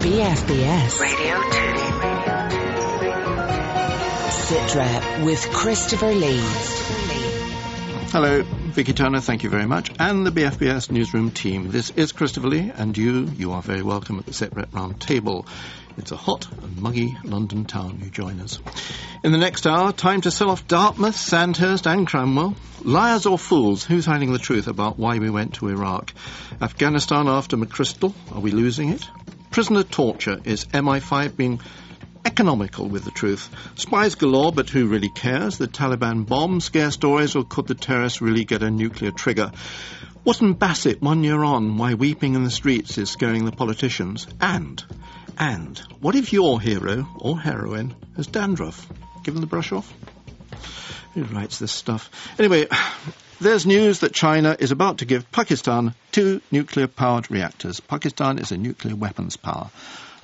BFBS Radio 2. Sitrep with Christopher Lee. Hello, Vicky Turner, thank you very much, and the BFBS newsroom team. This is Christopher Lee, and you, you are very welcome at the Sitrep Round Table. It's a hot and muggy London town you join us. In the next hour, time to sell off Dartmouth, Sandhurst and Cranwell. Liars or fools, who's hiding the truth about why we went to Iraq? Afghanistan after McChrystal, are we losing it? Prisoner torture, is MI5 being economical with the truth. Spies galore, but who really cares? The Taliban bomb, scare stories, or could the terrorists really get a nuclear trigger? Wootton Bassett one year on why weeping in the streets is scaring the politicians? And, and, what if your hero or heroine has dandruff? Give them the brush off? Who writes this stuff? Anyway, there's news that China is about to give Pakistan two nuclear-powered reactors. Pakistan is a nuclear weapons power.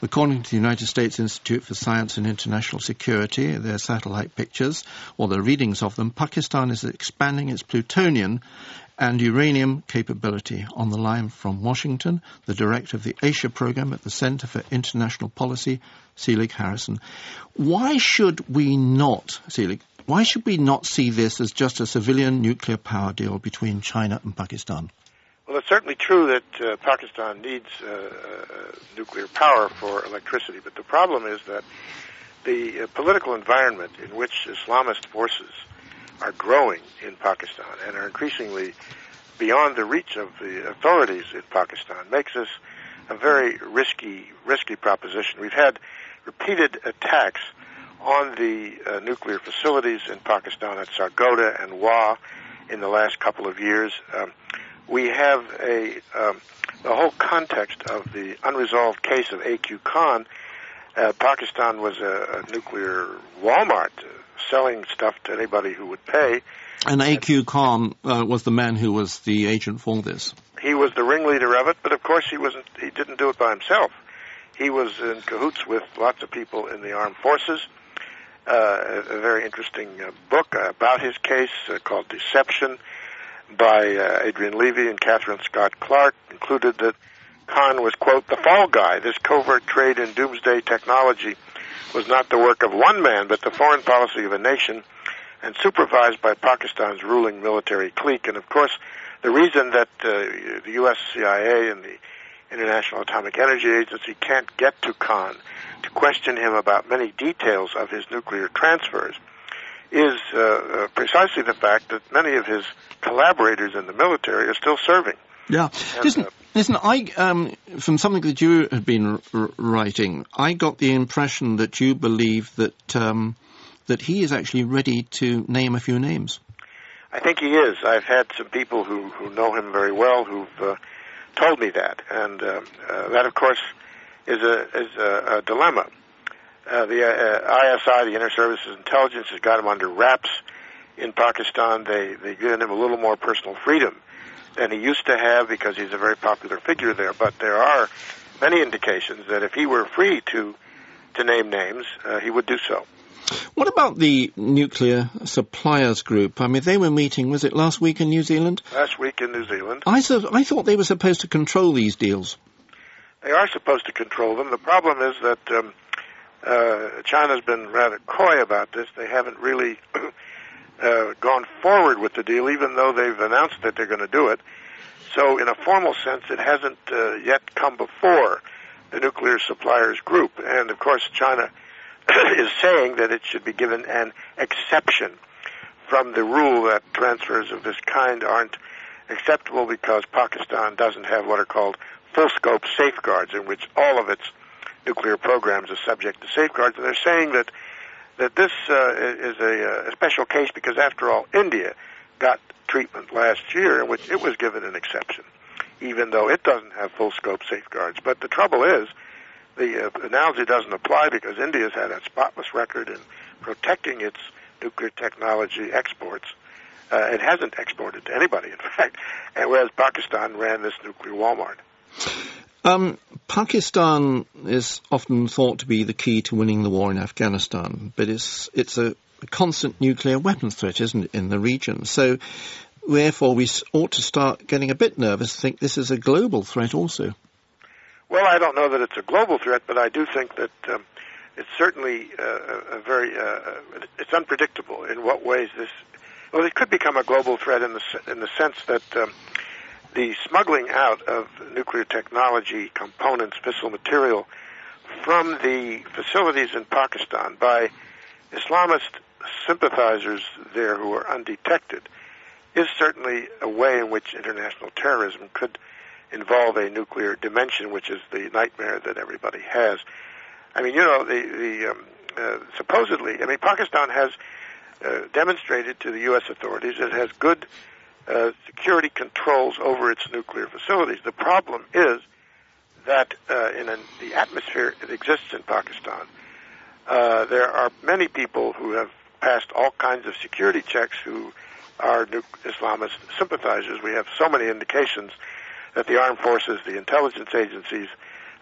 According to the United States Institute for Science and International Security, their satellite pictures, or the readings of them, Pakistan is expanding its plutonium and uranium capability. On the line from Washington, the director of the Asia program at the Center for International Policy, Selig Harrison. Why should we not, Selig, why should we not see this as just a civilian nuclear power deal between China and Pakistan? Well, it's certainly true that uh, Pakistan needs uh, uh, nuclear power for electricity, but the problem is that the uh, political environment in which Islamist forces are growing in Pakistan and are increasingly beyond the reach of the authorities in Pakistan makes this a very risky, risky proposition. We've had repeated attacks on the uh, nuclear facilities in Pakistan at Sargodha and Wah in the last couple of years. Um, we have a um, the whole context of the unresolved case of A.Q. Khan. Uh, Pakistan was a, a nuclear Walmart, uh, selling stuff to anybody who would pay. And A.Q. Khan uh, was the man who was the agent for this. He was the ringleader of it, but of course he wasn't. He didn't do it by himself. He was in cahoots with lots of people in the armed forces. Uh, a very interesting uh, book about his case uh, called Deception by uh, Adrian Levy and Catherine Scott Clark concluded that Khan was, quote, the fall guy. This covert trade in doomsday technology was not the work of one man, but the foreign policy of a nation and supervised by Pakistan's ruling military clique. And of course, the reason that uh, the U.S. CIA and the International Atomic Energy Agency can't get to Khan to question him about many details of his nuclear transfers is uh, uh, precisely the fact that many of his collaborators in the military are still serving. Yeah. And, listen, uh, listen, I, um, from something that you had been r- writing, I got the impression that you believe that, um, that he is actually ready to name a few names. I think he is. I've had some people who, who know him very well who've uh, told me that, and uh, uh, that, of course, is a is a, a dilemma. Uh, the uh, ISI, the Inter Services Intelligence, has got him under wraps in Pakistan. They they've given him a little more personal freedom than he used to have because he's a very popular figure there. But there are many indications that if he were free to to name names, uh, he would do so. What about the nuclear suppliers group? I mean, they were meeting, was it last week in New Zealand? Last week in New Zealand, I, thought I thought they were supposed to control these deals. they are supposed to control them. The problem is that um, uh, China's been rather coy about this. They haven't really uh, gone forward with the deal, even though they've announced that they're going to do it. So, in a formal sense, it hasn't uh, yet come before the nuclear suppliers group. And of course, China is saying that it should be given an exception from the rule that transfers of this kind aren't acceptable because Pakistan doesn't have what are called full scope safeguards in which all of its nuclear programs are subject to safeguards. And they're saying that that this uh, is a, a special case because, after all, India got treatment last year in which it was given an exception, even though it doesn't have full scope safeguards. But the trouble is, the uh, analogy doesn't apply because India's had a spotless record in protecting its nuclear technology exports. Uh, it hasn't exported to anybody, in fact, and whereas Pakistan ran this nuclear Walmart. Um, Pakistan is often thought to be the key to winning the war in Afghanistan, but it's it's a, constant nuclear weapons threat, isn't it, in the region? So, therefore, we ought to start getting a bit nervous. Think this is a global threat also. Well, I don't know that it's a global threat, but I do think that um, it's certainly uh, a very uh, uh, it's unpredictable in what ways this. Well, it could become a global threat in the in the sense that um, the smuggling out of nuclear technology, components, fissile material from the facilities in Pakistan by Islamist sympathizers there who are undetected is certainly a way in which international terrorism could involve a nuclear dimension, which is the nightmare that everybody has. I mean, you know, the the um, uh, supposedly, I mean, Pakistan has uh, demonstrated to the U.S. authorities that it has good uh, security controls over its nuclear facilities. The problem is that uh, in an, the atmosphere that exists in Pakistan, uh, there are many people who have passed all kinds of security checks who are Islamist sympathizers. We have so many indications that the armed forces, the intelligence agencies,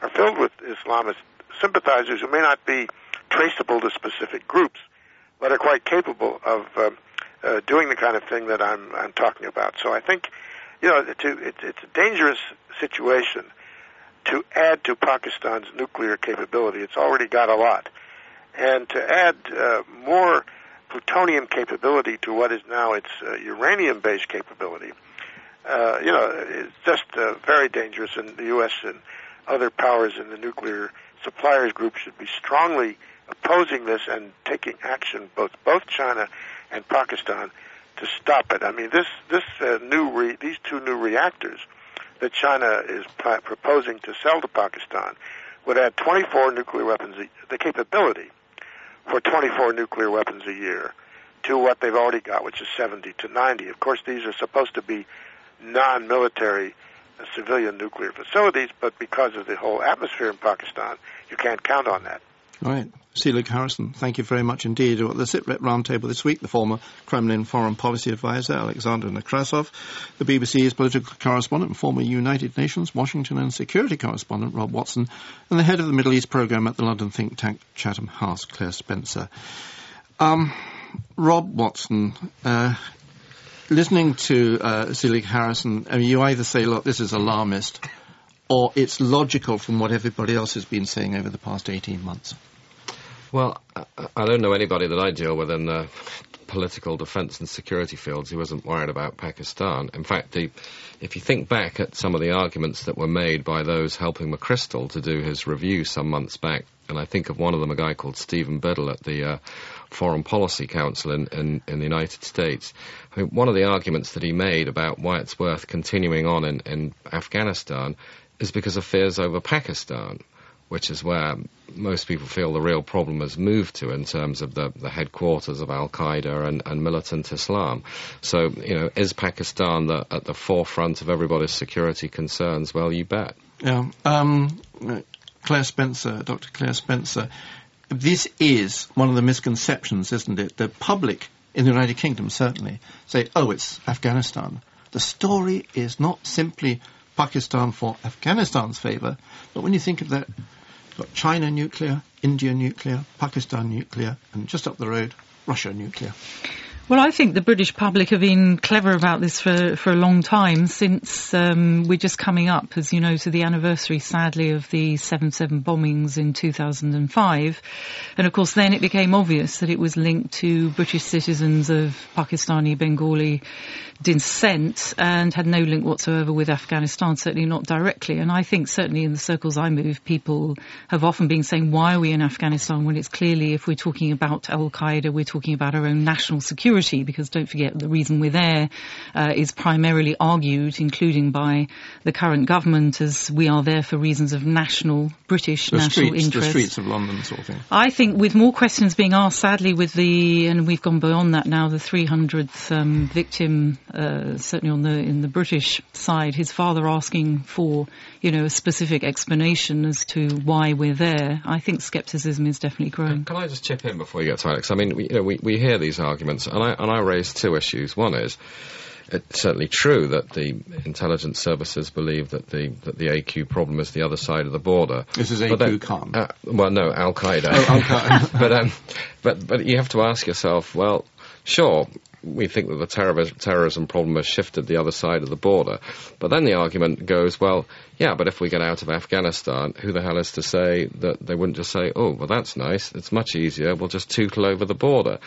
are filled with Islamist sympathizers who may not be traceable to specific groups, but are quite capable of um, uh, doing the kind of thing that I'm, I'm talking about. So I think, you know, to, it, it's a dangerous situation to add to Pakistan's nuclear capability. It's already got a lot. And to add uh, more plutonium capability to what is now its uh, uranium-based capability, uh, you know, it's just uh, very dangerous. And the U.S. and other powers in the nuclear suppliers group should be strongly opposing this and taking action, both both China and Pakistan, to stop it. I mean, this this uh, new re- these two new reactors that China is pl- proposing to sell to Pakistan would add 24 nuclear weapons, a- the capability for 24 nuclear weapons a year to what they've already got, which is 70 to 90. Of course, these are supposed to be non-military uh, civilian nuclear facilities, but because of the whole atmosphere in Pakistan, you can't count on that. Right. Selig Harrison, thank you very much indeed. At the SITREP roundtable this week, the former Kremlin foreign policy advisor, Alexander Nekrasov, the BBC's political correspondent and former United Nations Washington and security correspondent, Rob Watson, and the head of the Middle East program at the London think tank Chatham House, Claire Spencer. Um, Rob Watson, uh, listening to uh, Harrison, I mean, you either say, look, this is alarmist, or it's logical from what everybody else has been saying over the past 18 months. Well, I don't know anybody that I deal with in the political defence and security fields who isn't worried about Pakistan. In fact, the, if you think back at some of the arguments that were made by those helping McChrystal to do his review some months back, and I think of one of them, a guy called Stephen Biddle at the uh, Foreign Policy Council in, in, in, the United States. I mean, one of the arguments that he made about why it's worth continuing on in, in Afghanistan is because of fears over Pakistan which is where most people feel the real problem has moved to in terms of the, the headquarters of Al Qaeda and, and, militant Islam. So, you know, is Pakistan the, at the forefront of everybody's security concerns? Well, you bet. Yeah. Um, Claire Spencer, Dr. Claire Spencer, this is one of the misconceptions, isn't it? The public in the United Kingdom certainly say, oh, it's Afghanistan. The story is not simply Pakistan for Afghanistan's favour, but when you think of that got China nuclear, India nuclear, Pakistan nuclear, and just up the road, Russia nuclear. Well, I think the British public have been clever about this for, for a long time since um, we're just coming up, as you know, to the anniversary, sadly, of the 7-7 bombings in 2005. And of course, then it became obvious that it was linked to British citizens of Pakistani, Bengali descent and had no link whatsoever with Afghanistan, certainly not directly. And I think certainly in the circles I move, people have often been saying, why are we in Afghanistan when it's clearly, if we're talking about Al-Qaeda, we're talking about our own national security, because don't forget the reason we're there uh, is primarily argued, including by the current government, as we are there for reasons of national, British the national streets, interest. The streets of London sort of thing. I think with more questions being asked, sadly, with the, and we've gone beyond that now, the 300th um, victim uh, certainly on the in the British side, his father asking for you know a specific explanation as to why we're there. I think scepticism is definitely growing. Can I just chip in before you get to Alex? I mean, we, you know, we, we hear these arguments, and I and I raised two issues. One is it's certainly true that the intelligence services believe that the that the AQ problem is the other side of the border. This is AQ Khan. Uh, well, no, Al Qaeda. Oh, Al Qaeda. but um, but but you have to ask yourself, well, sure. we think that the terror- terrorism problem has shifted the other side of the border. But then the argument goes, well, yeah, but if we get out of Afghanistan, who the hell is to say that they wouldn't just say, oh, well, that's nice, it's much easier, we'll just tootle over the border.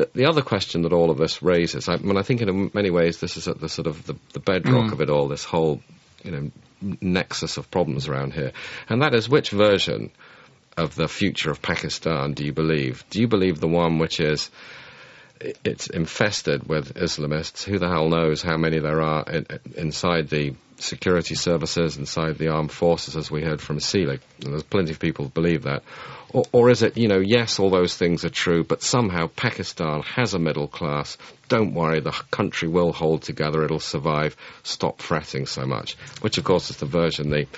The, the other question that all of this raises, I mean, I think in many ways this is at the sort of the, the bedrock mm. of it all, this whole, you know, nexus of problems around here. And that is which version of the future of Pakistan do you believe? Do you believe the one which is it's infested with Islamists? Who the hell knows how many there are in, inside the security services, inside the armed forces, as we heard from Selig? And there's plenty of people who believe that. Or, or is it, you know, yes, all those things are true, but somehow Pakistan has a middle class. Don't worry, the country will hold together, it'll survive. Stop fretting so much. Which, of course, is the version the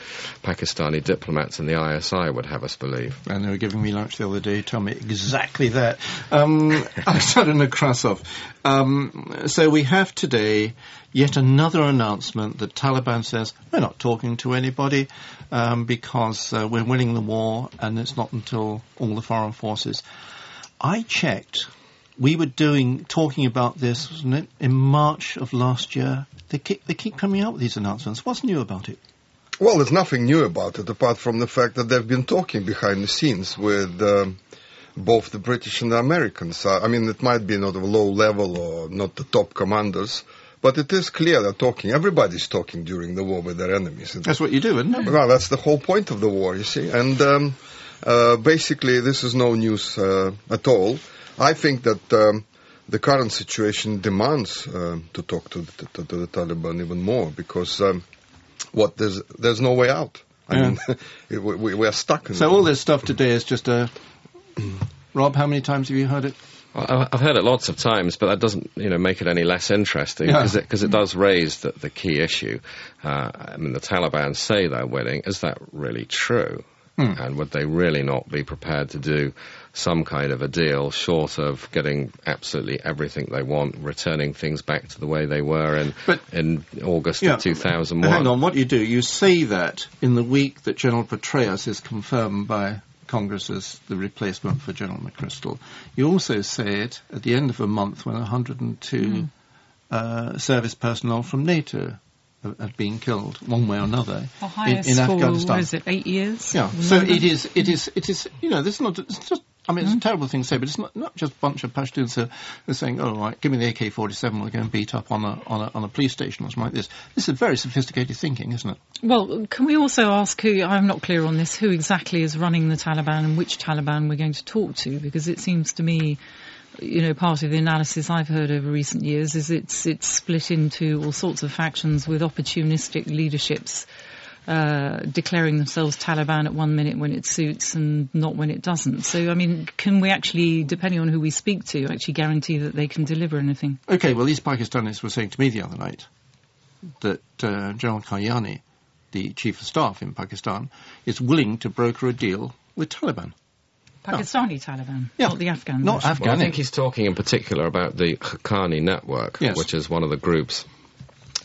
Pakistani diplomats and the ISI would have us believe. And they were giving me lunch the other day, tell me exactly that. Um, Alexander Nekrasov. Um, so we have today yet another announcement that Taliban says we're not talking to anybody um, because uh, we're winning the war and it's not until all the foreign forces. I checked. We were doing talking about this, wasn't it, in March of last year. They keep, they keep coming out with these announcements. What's new about it? Well, there's nothing new about it apart from the fact that they've been talking behind the scenes with um, both the British and the Americans. Uh, I mean, it might be not of a low level or not the top commanders, but it is clear they're talking. Everybody's talking during the war with their enemies. That's what you do, isn't it? Well, that's the whole point of the war, you see. And um, uh, basically, this is no news uh, at all. I think that um, the current situation demands um to talk to the, to, to the Taliban even more because um, what there's there's no way out. I Yeah. mean, we, we, we are stuck. In So all this stuff today is just a. Rob, how many times have you heard it? Well, I- I've heard it lots of times, but that doesn't, you know, make it any less interesting because it, 'cause it does raise the, the key issue. Uh, I mean, the Taliban say they're winning. Is that really true? Hmm. And would they really not be prepared to do some kind of a deal short of getting absolutely everything they want, returning things back to the way they were in, But- in August Yeah. of 2001? Hang on, what you do, you say that in the week that General Petraeus is confirmed by Congress as the replacement for General McChrystal. You also say it at the end of a month when 102 uh, service personnel from NATO have, have been killed, one way or another, The in, highest in for, Afghanistan. what is it, eight years? Yeah. So it is. It is. It is. You know, this is not. It's just. I mean, it's a mm-hmm. terrible thing to say, but it's not, not just a bunch of Pashtuns who are saying, "Oh, right, give me the AK-47, we'll going to beat up on a on a on a police station or something like this." This is very sophisticated thinking, isn't it? Well, can we also ask who, I'm not clear on this, who exactly is running the Taliban and which Taliban we're going to talk to? Because it seems to me, you know, part of the analysis I've heard over recent years is it's, it's split into all sorts of factions with opportunistic leaderships uh, declaring themselves Taliban at one minute when it suits and not when it doesn't. So, I mean, can we actually, depending on who we speak to, actually guarantee that they can deliver anything? Okay. Well, these Pakistanis were saying to me the other night that uh, General Kayani, the chief of staff in Pakistan, is willing to broker a deal with Taliban. Pakistani Taliban, Yeah. not the Afghan. Not. Afghan. Well, I think he's talking in particular about the Haqqani network, Yes. which is one of the groups.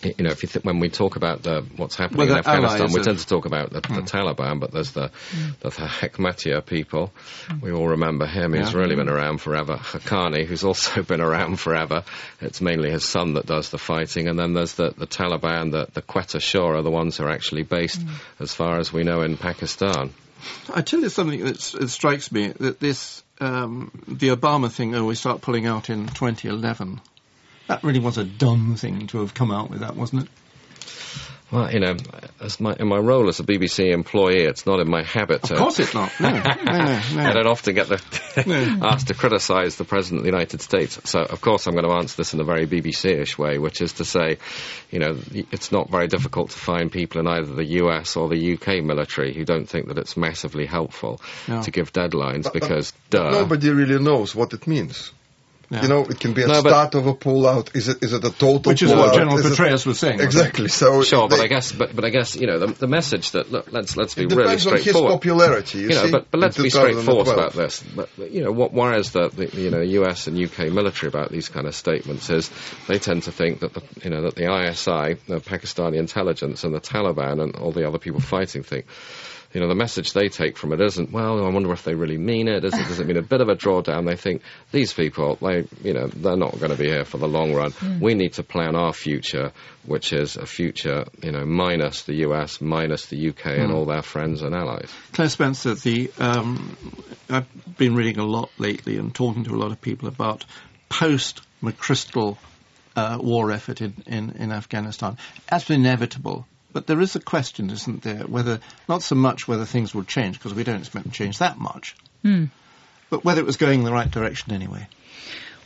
You know, if you th- when we talk about the, what's happening Well, in Afghanistan, we tend to talk about the, the hmm. Taliban, but there's the hmm. the Hekmatyar people. Hmm. We all remember him. He's Yeah. really been around forever. Haqqani, who's also been around forever. It's mainly his son that does the fighting, and then there's the, the Taliban, the the Quetta are the ones who are actually based, as far as we know, in Pakistan. I tell you something that strikes me that this um, the Obama thing. Oh, we start pulling out in 2011. That really was a dumb thing to have come out with that, wasn't it? Well, you know, as my, in my role as a BBC employee, it's not in my habit to. Of course it's not. No, no, no. no. I don't often get the asked to criticise the President of the United States. So, of course, I'm going to answer this in a very BBC-ish way, which is to say, you know, it's not very difficult to find people in either the US or the UK military who don't think that it's massively helpful No. to give deadlines But- because, but duh. Nobody really knows what it means. Yeah. You know, it can be a No, start of a pullout. Is it is it a total Which is pullout? what General Is it- Petraeus was saying. Exactly. So Sure, but I guess, but, but I guess, you know, the, the message that look, let's let's be it really depends on his popularity. You, you know, see, but, but let's be straightforward 2012. about this. But, but, you know, what worries the, the you know U.S. and U.K. military about these kind of statements is they tend to think that the you know that the ISI, the Pakistani intelligence, and the Taliban and all the other people fighting think you know, the message they take from it isn't, well, I wonder if they really mean it. Does it, does it mean a bit of a drawdown? They think these people, they, you know, they're not going to be here for the long run. Mm. We need to plan our future, which is a future, you know, minus the US, minus the UK mm. and all their friends and allies. Claire Spencer, the, um, I've been reading a lot lately and talking to a lot of people about post McChrystal uh, war effort in, in, in Afghanistan. As inevitable but there is a question, isn't there, whether, not so much whether things will change, because we don't expect them to change that much, mm. but whether it was going in the right direction anyway.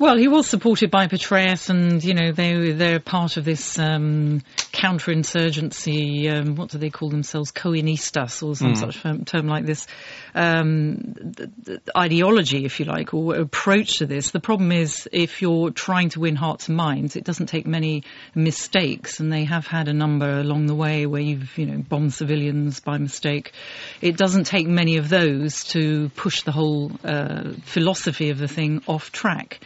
Well, he was supported by Petraeus, and you know they they're part of this um, counterinsurgency. Um, what do they call themselves? Coinistas, or some mm. such term like this. Um, ideology, if you like, or approach to this. The problem is if you're trying to win hearts and minds, it doesn't take many mistakes, and they have had a number along the way where you've you know bombed civilians by mistake. It doesn't take many of those to push the whole uh, philosophy of the thing off track.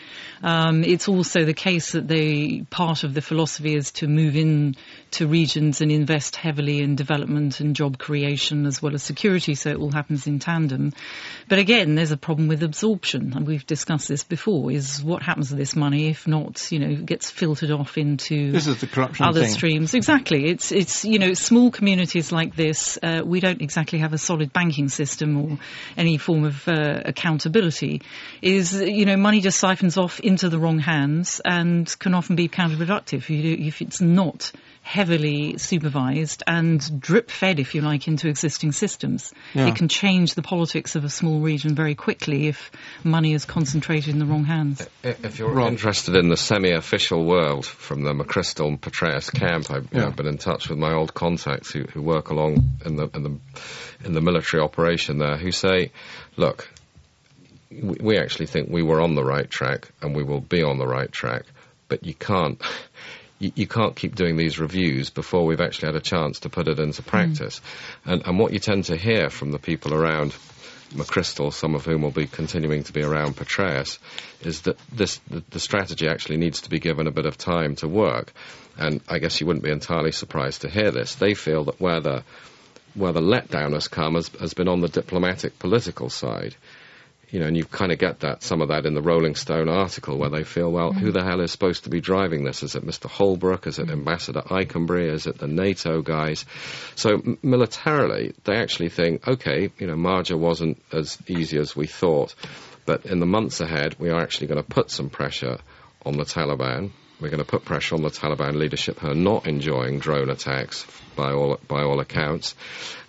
Um, it's also the case that they part of the philosophy is to move in to regions and invest heavily in development and job creation as well as security, so it all happens in tandem. But again, there's a problem with absorption, and we've discussed this before. Is what happens to this money if not, you know, gets filtered off into this is the corruption other thing. streams? Exactly. It's it's you know small communities like this. Uh, we don't exactly have a solid banking system or any form of uh, accountability. Is you know money just siphons off into the wrong hands and can often be counterproductive if it's not heavily supervised and drip fed, if you like, into existing systems. Yeah. It can change the politics of a small region very quickly if money is concentrated in the wrong hands. If you're interested in the semi-official world from the McChrystal and Petraeus camp, I've yeah. know, been in touch with my old contacts who, who work along in the, in the in the military operation there, who say, look, we actually think we were on the right track and we will be on the right track, but you can't. You, you, can't keep doing these reviews before we've actually had a chance to put it into hmm. practice. Mm. And, and what you tend to hear from the people around McChrystal, some of whom will be continuing to be around Petraeus, is that this the, the, strategy actually needs to be given a bit of time to work. And I guess you wouldn't be entirely surprised to hear this. They feel that where the where the letdown has come has, has been on the diplomatic political side you know, and you kind of get that some of that in the Rolling Stone article where they feel, well, mm. who the hell is supposed to be driving this? Is it Mr. Holbrooke? Is it. Ambassador Eikenberry? Is it the NATO guys? So m- militarily, they actually think, okay, you know, Marja wasn't as easy as we thought, but in the months ahead, we are actually going to put some pressure on the Taliban. We're going to put pressure on the Taliban leadership who are not enjoying drone attacks by all by all accounts,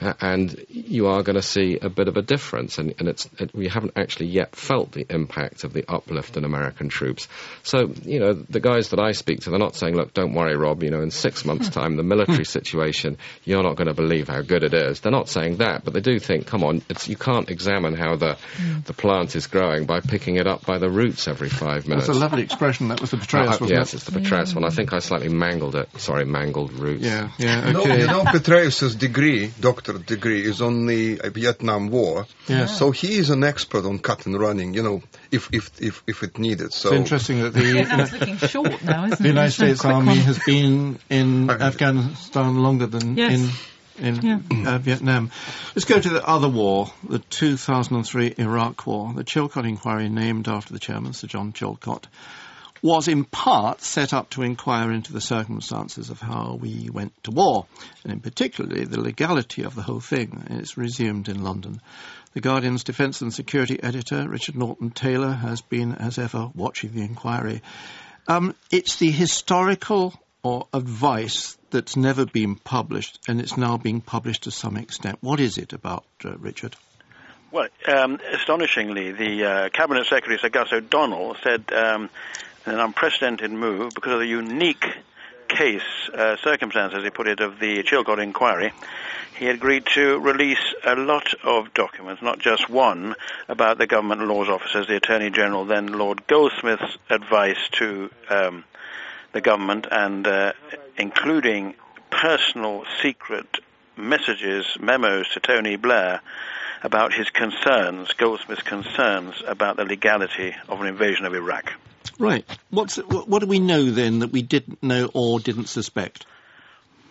uh, and you are going to see a bit of a difference. And, and it's it, we haven't actually yet felt the impact of the uplift in American troops. So you know the guys that I speak to, they're not saying, "Look, don't worry, Rob. You know, in six months' time, the military situation, you're not going to believe how good it is." They're not saying that, but they do think, "Come on, you can't examine how the the plant is growing by picking it up by the roots every five minutes." That's a lovely expression. That was the Petraeus, uh, wasn't yes, it? it's the Petraeus one. I think I slightly mangled it. Sorry, mangled roots. Yeah, yeah. Okay you know, Petraeus's degree, doctorate degree, is on the Vietnam War. Yeah. So he is an expert on cut and running. You know, if if if, if it needed. So it's interesting that the looking short now, isn't the United States Army one. has been in Afghanistan longer than yes. in. In yeah. uh, Vietnam. Let's go to the other war, the 2003 Iraq War, the Chilcot Inquiry, named after the chairman, Sir John Chilcot was in part set up to inquire into the circumstances of how we went to war, and in particularly the legality of the whole thing. It's resumed in London. The Guardian's Defence and Security editor, Richard Norton Taylor, has been, as ever, watching the inquiry. Um, it's the historical or advice that's never been published, and it's now being published to some extent. What is it about, uh, Richard? Well, um, astonishingly, the uh, Cabinet Secretary Sir Gus O'Donnell said um, an unprecedented move because of the unique case, uh, as he put it, of the Chilcot inquiry. He agreed to release a lot of documents, not just one, about the government laws officers, the Attorney General, then Lord Goldsmith's advice to um, the government, and uh, including personal secret messages, memos to Tony Blair about his concerns, Goldsmith's concerns about the legality of an invasion of Iraq. Right. What's what do we know then that we didn't know or didn't suspect?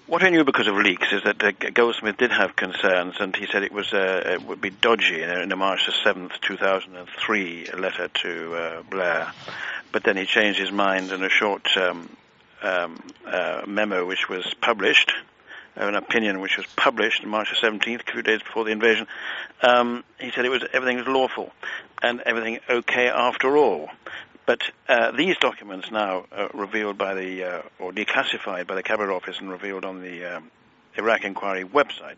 what I knew because of leaks is that uh, Goldsmith did have concerns, and he said it was uh, it would be dodgy in a, in a March the seventh, two thousand and three letter to uh, Blair. But then he changed his mind in a short um, um, uh, memo, which was published, uh, an opinion which was published on March the seventeenth, a few days before the invasion. Um, he said it was everything was lawful and everything okay after all. But uh, these documents now uh, revealed by the, uh, or declassified by the Cabinet Office and revealed on the um, Iraq Inquiry website,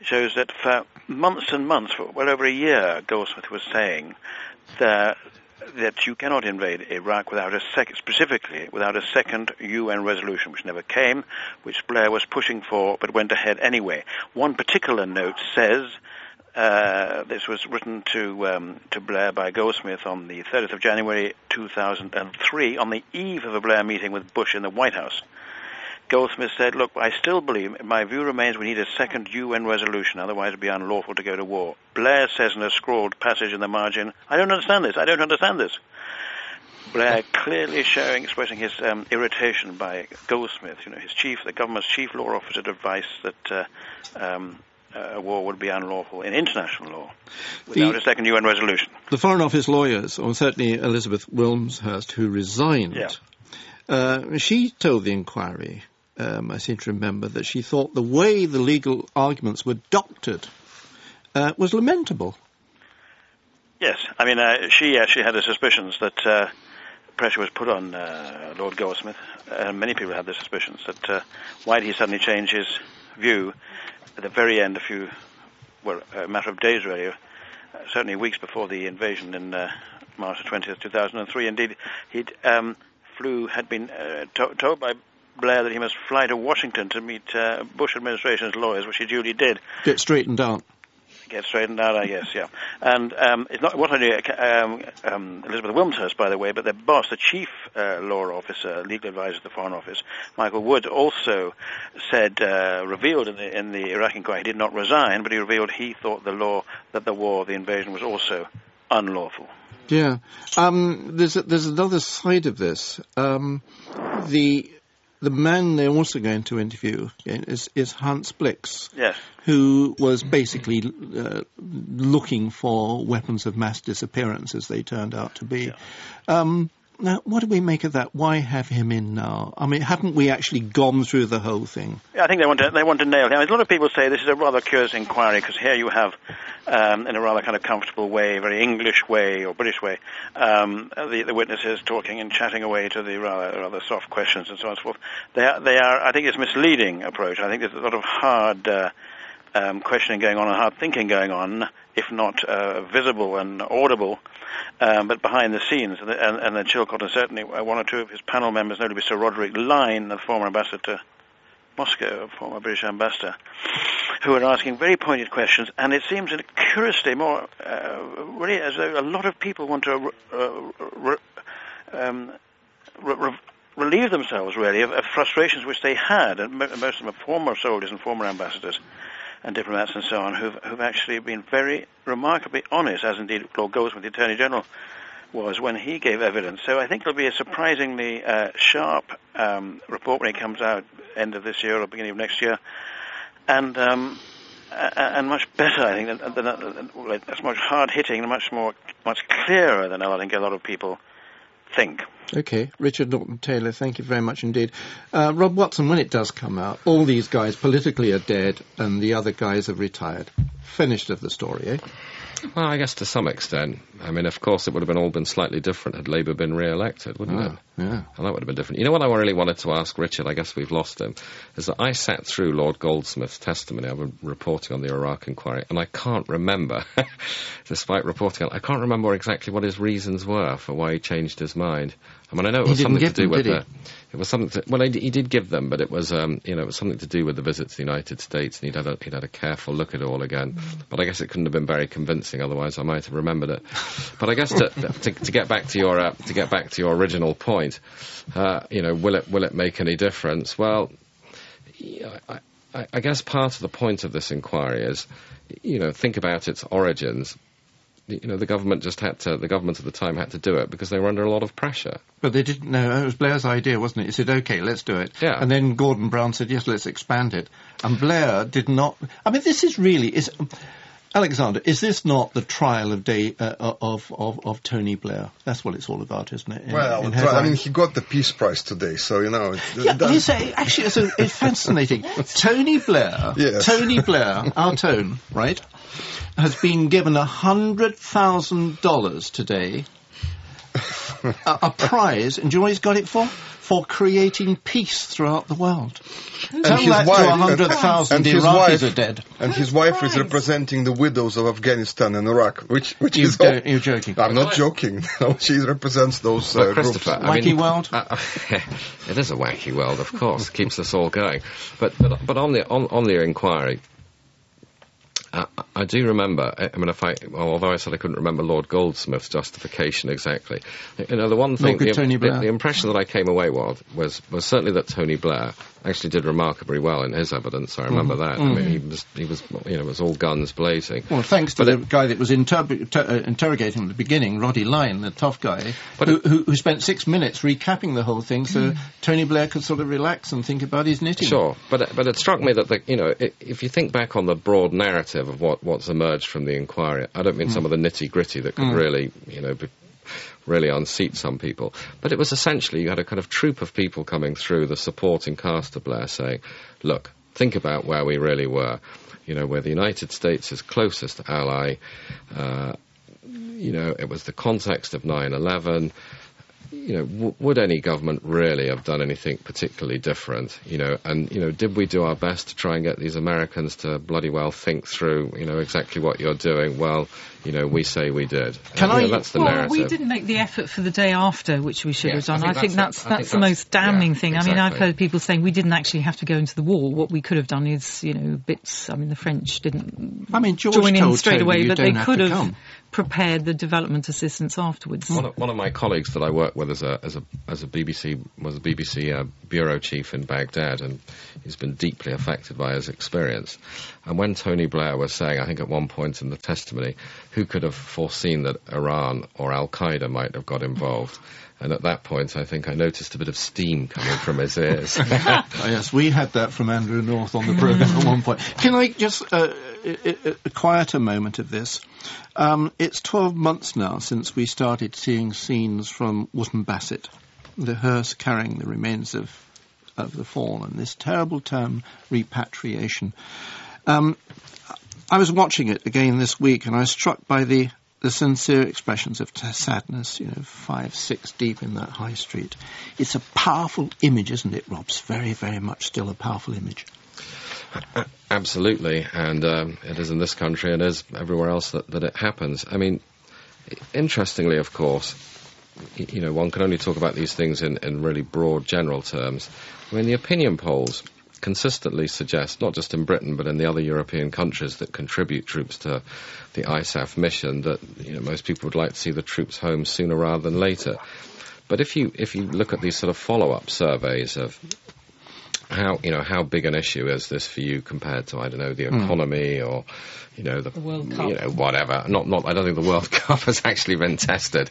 shows that for months and months, for well over a year, Goldsmith was saying that that you cannot invade Iraq without a second, specifically without a second UN resolution, which never came, which Blair was pushing for, but went ahead anyway. One particular note says uh, this was written to um, to Blair by Goldsmith on the 30th of January 2003, on the eve of a Blair meeting with Bush in the White House. Goldsmith said, "Look, I still believe. My view remains: we need a second UN resolution, otherwise it'd be unlawful to go to war." Blair says in a scrawled passage in the margin, "I don't understand this. I don't understand this." Blair clearly showing, expressing his um, irritation by Goldsmith, you know, his chief, the government's chief law officer, advice that uh, um, a war would be unlawful in international law without the, a second UN resolution. The Foreign Office lawyers, or certainly Elizabeth Wilmshurst, who resigned, yeah. uh, she told the inquiry, um, I seem to remember, that she thought the way the legal arguments were doctored uh, was lamentable. Yes, I mean, uh, she actually had the suspicions that uh, pressure was put on uh, Lord Goldsmith, and many people had the suspicions that uh, why did he suddenly change his view at the very end, a few, well, a matter of days really, certainly weeks before the invasion in uh, March 20th, 2003. Indeed, he'd um, flew, had been uh, to- told by Blair that he must fly to Washington to meet uh, Bush administration's lawyers, which he duly did. Get straightened out get straightened out, I guess, yeah. And um, it's not what only um, um, Elizabeth Wilmshurst, by the way, but their boss, the chief uh, law officer, legal advisor of the Foreign Office, Michael Wood, also said, uh, revealed in the, in the Iraq inquiry, he did not resign, but he revealed he thought the law, that the war, the invasion, was also unlawful. Yeah. Um, there's, a, there's another side of this. Um, the the man they're also going to interview is, is Hans Blix, yes. who was basically uh, looking for weapons of mass disappearance, as they turned out to be. Yeah. Um, now, what do we make of that? Why have him in now? I mean, haven't we actually gone through the whole thing? Yeah, I think they want to they want to nail him. a lot of people say this is a rather curious inquiry because here you have, um, in a rather kind of comfortable way, very English way or British way, um, the, the witnesses talking and chatting away to the rather rather soft questions and so on and so forth. They are, they are I think it's misleading approach. I think there's a lot of hard. Uh, um, questioning going on and hard thinking going on, if not uh, visible and audible, um, but behind the scenes. And, and, and then Chilcot and certainly one or two of his panel members, notably Sir Roderick Lyne, the former ambassador to Moscow, former British ambassador, who are asking very pointed questions, and it seems curiously more, uh, really as though a lot of people want to uh, re- um, re- relieve themselves, really, of, of, frustrations which they had, and most of them are former soldiers and former ambassadors and diplomats and so on who've, who've actually been very remarkably honest, as indeed Lord Goldsmith, the Attorney General, was when he gave evidence. So I think it'll be a surprisingly uh, sharp um, report when it comes out end of this year or beginning of next year, and um, and much better. I think than, than, than, that's much hard hitting and much more much clearer than I think a lot of people think. Okay, Richard Norton Taylor, thank you very much indeed. Uh, Rob Watson, when it does come out, all these guys politically are dead and the other guys have retired. Finished of the story, eh? Well, I guess to some extent. I mean, of course, it would have been all been slightly different had Labour been re-elected, wouldn't ah, it? Yeah. And that would have been different. You know what I really wanted to ask Richard? I guess we've lost him. Is that I sat through Lord Goldsmith's testimony. I've been reporting on the Iraq inquiry, and I can't remember, despite reporting on, I can't remember exactly what his reasons were for why he changed his mind. I mean, I know it was something to do them, with the. It was something. To, well, he, he, did give them, but it was, um, you know, it was something to do with the visit to the United States, and he'd had a, he'd had a careful look at it all again. Mm. But I guess it couldn't have been very convincing. Otherwise, I might have remembered it. but I guess to, to, to, get back to your uh, to get back to your original point, uh, you know, will it will it make any difference? Well, I, I, I guess part of the point of this inquiry is, you know, think about its origins you know, the government just had to, the government at the time had to do it because they were under a lot of pressure. But they didn't know. It was Blair's idea, wasn't it? He said, okay, let's do it. Yeah. And then Gordon Brown said, yes, let's expand it. And Blair did not. I mean, this is really. Is, Alexander, is this not the trial of day uh, of, of of Tony Blair? That's what it's all about, isn't it? In- Well, in I mean, he got the Peace Prize today, so you know. Yeah, it's, uh, actually, it's, a, it's fascinating. Tony Blair, Yes. Tony Blair, our tone, right, has been given a hundred thousand dollars today, a, a prize, and do you know what he's got it for? For creating peace throughout the world. Tell his that wife- to hundred thousand and his Iraqis wife- are dead. and his wife is representing the widows of Afghanistan and Iraq, which which You is. go- all- you're joking. I'm not joking. No, she represents those uh, But groups. Christopher, I Wacky mean, world? uh, it is a wacky world, of course. keeps us all going. But but but on the on, on the inquiry, uh, I do remember. I I mean, if I well, although I said I couldn't remember Lord Goldsmith's justification exactly, you know, the one thing, the, the- the impression that I came away with was was certainly that Tony Blair actually did remarkably well in his evidence. I remember mm. that. I mm. mean, he was he was you know it was all guns blazing. Well, thanks to But the guy that was interb- ter- uh, interrogating him at the beginning, Roddy Lyne, the tough guy, But who, it- who, who spent six minutes recapping the whole thing so mm. Tony Blair could sort of relax and think about his knitting. Sure, but it- but it struck me that the, you know if you think back on the broad narrative of what, what's emerged from the inquiry, I don't mean some of the nitty gritty that could really you know be, really unseat some people, but it was essentially you had a kind of troop of people coming through the supporting cast of Blair saying, look, think about where we really were. You know, where the United States' is closest ally. Uh, you know, it was the context of 9/11 you know, w- would any government really have done anything particularly different? You know, and you know, did we do our best to try and get these Americans to bloody well think through, you know, exactly what you're doing? Well, you know, we say we did. Can And, you I- know, that's the well, narrative. we didn't make the effort for the day after, which we should Yes, have done. I I think think, that's that's that's, the most damning yeah, thing. I mean, I've heard people saying we didn't actually have to go into the war. What we could have done is, you know, bits. I mean, the French didn't I mean, George join in straight Tony away, but they could to have come. prepared the development assistance afterwards. One of, one of my colleagues that I work with as a as a as a BBC was a BBC uh, bureau chief in Baghdad, and he's been deeply affected by his experience. And when Tony Blair was saying, I think at one point in the testimony, who could have foreseen that Iran or Al Qaeda might have got involved? And at that point, I think I noticed a bit of steam coming from his ears. Oh, yes, we had that from Andrew North on the programme at one point. Can I just uh, a, a, a quieter moment of this? Um, it's 12 months now since we started seeing scenes from Wootton Bassett, the hearse carrying the remains of of the fallen. This terrible term, repatriation. Um, I was watching it again this week, and I was struck by the the sincere expressions of sadness, you know, five, six deep in that high street. It's a powerful image, isn't it, Robs? Very, very much still a powerful image. Absolutely, and um, it is in this country and is everywhere else that, that it happens. I mean, interestingly, of course, you know, one can only talk about these things in, in really broad, general terms. I mean, the opinion polls consistently suggest, not just in Britain, but in the other European countries that contribute troops to the ISAF mission, that you know, most people would like to see the troops home sooner rather than later. But if you if you look at these sort of follow-up surveys of how you know how big an issue is this for you compared to I don't know the hmm. economy or you know the, The World Cup. you know whatever. Not not I don't think the World Cup has actually been tested,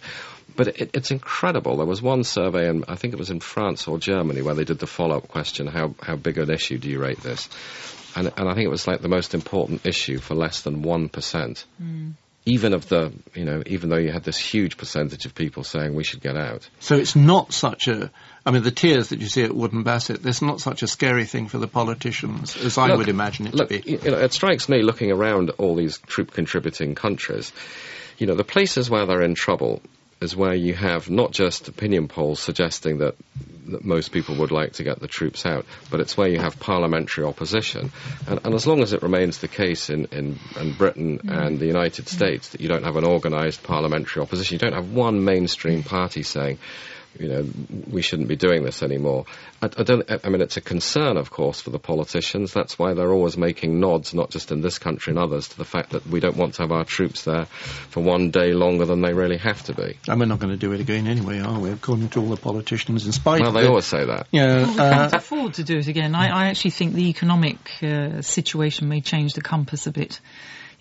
but it, it's incredible. There was one survey, and I think it was in France or Germany, where they did the follow-up question: how how big an issue do you rate this? And and I think it was like the most important issue for less than one percent. Hmm. Even of the, you know, even though you had this huge percentage of people saying we should get out. So it's not such a. I mean, the tears that you see at Wootton Bassett, that's not such a scary thing for the politicians as I Look, would imagine it Look, to be. you know, it strikes me looking around all these troop contributing countries, you know, the places where they're in trouble is where you have not just opinion polls suggesting that, that most people would like to get the troops out, but it's where you have parliamentary opposition. And, and as long as it remains the case in, in, in Britain mm. and the United mm. States that you don't have an organised parliamentary opposition, you don't have one mainstream party saying, you know, we shouldn't be doing this anymore. I, I don't. I mean, it's a concern, of course, for the politicians. That's why they're always making nods, not just in this country and others, to the fact that we don't want to have our troops there for one day longer than they really have to be. And we're not going to do it again anyway, are we? According to all the politicians, in spite Well, of they the- always say that. Yeah, We uh, can't afford to do it again. I, I actually think the economic uh, situation may change the compass a bit.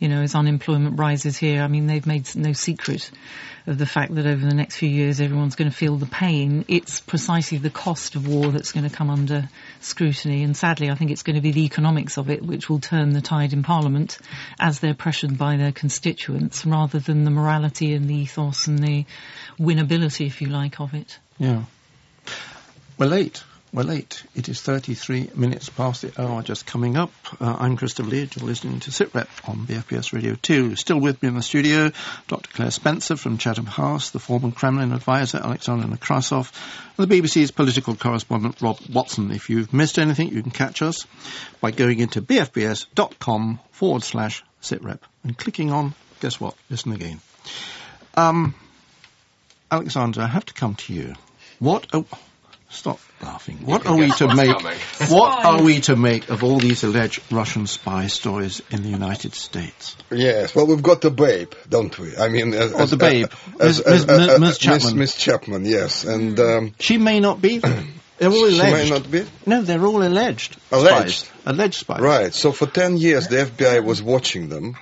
You know, as unemployment rises here. I mean, they've made no secret of the fact that over the next few years everyone's going to feel the pain. It's precisely the cost of war that's going to come under scrutiny. And sadly, I think it's going to be the economics of it which will turn the tide in Parliament as they're pressured by their constituents rather than the morality and the ethos and the winnability, if you like, of it. Yeah. We're late. We're late. It is 33 minutes past the hour just coming up. Uh, I'm Christopher Lee. You're listening to SITREP on BFBS Radio 2. Still with me in the studio, Dr. Claire Spencer from Chatham House, the former Kremlin advisor Alexander Nekrasov, and the BBC's political correspondent Rob Watson. If you've missed anything, you can catch us by going into bfbs.com forward slash SITREP and clicking on, guess what, listen again. Um, Alexander, I have to come to you. What... Oh, Stop laughing. What are we to make? What are we to make of all these alleged Russian spy stories in the United States? Yes, well, we've got the babe, don't we? I mean, as, oh, the babe, as, Miss, as, Miss, uh, uh, Miss Chapman. Miss, Chapman, yes, and hmm. um, she may not be. They're all alleged. She may not be. No, they're all alleged. Alleged. Spies. Alleged spies. Right. So for ten years, the FBI was watching them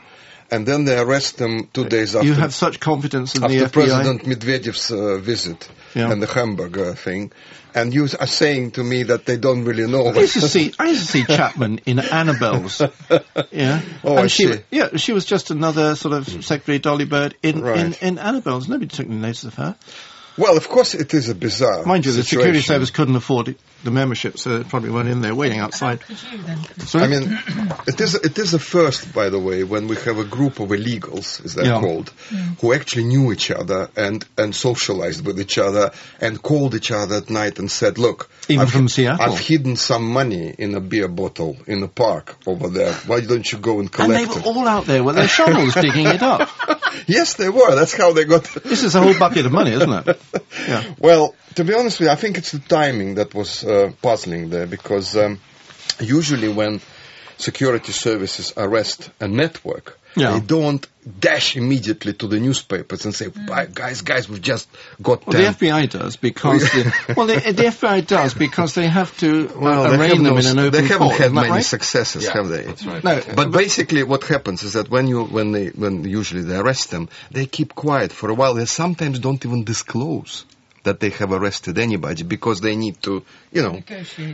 and then they arrest them two days after. You have such confidence in after the FBI. President Medvedev's uh, visit Yeah. and the hamburger thing, and you are saying to me that they don't really know. I used to see I used to see Chapman in Annabelle's. Yeah. Oh, and I she see. yeah, she was just another sort of Secretary Dolly Bird in, Right. in, in Annabelle's. Nobody took any notice of her. Well, of course, it is a bizarre. Mind you, the security service couldn't afford it, the membership, so they probably weren't in there waiting outside. Sorry? I mean, it is it is a first, by the way, when we have a group of illegals, is they're Yeah. called, who actually knew each other and and socialized with each other and called each other at night and said, "Look, Even I've, from Seattle. I've hidden some money in a beer bottle in the park over there. Why don't you go and collect it?" and collect they were it?" all out there with their shovels digging it up. yes, they were. That's how they got. This is a whole bucket of money, isn't it? Yeah. Well, to be honest with you, I think it's the timing that was uh, puzzling there because um, usually when security services arrest a network, Yeah. they don't dash immediately to the newspapers and say, "Guys, guys, we've just got Well, the FBI does because the, well, the, the FBI does because they have to uh, Well, they arraign have them no in an s- open They haven't court. had many right? successes, Yeah, have they? that's right. No, But basically, what happens is that when you when they when usually they arrest them, they keep quiet for a while. They sometimes don't even disclose that they have arrested anybody because they need to, you know,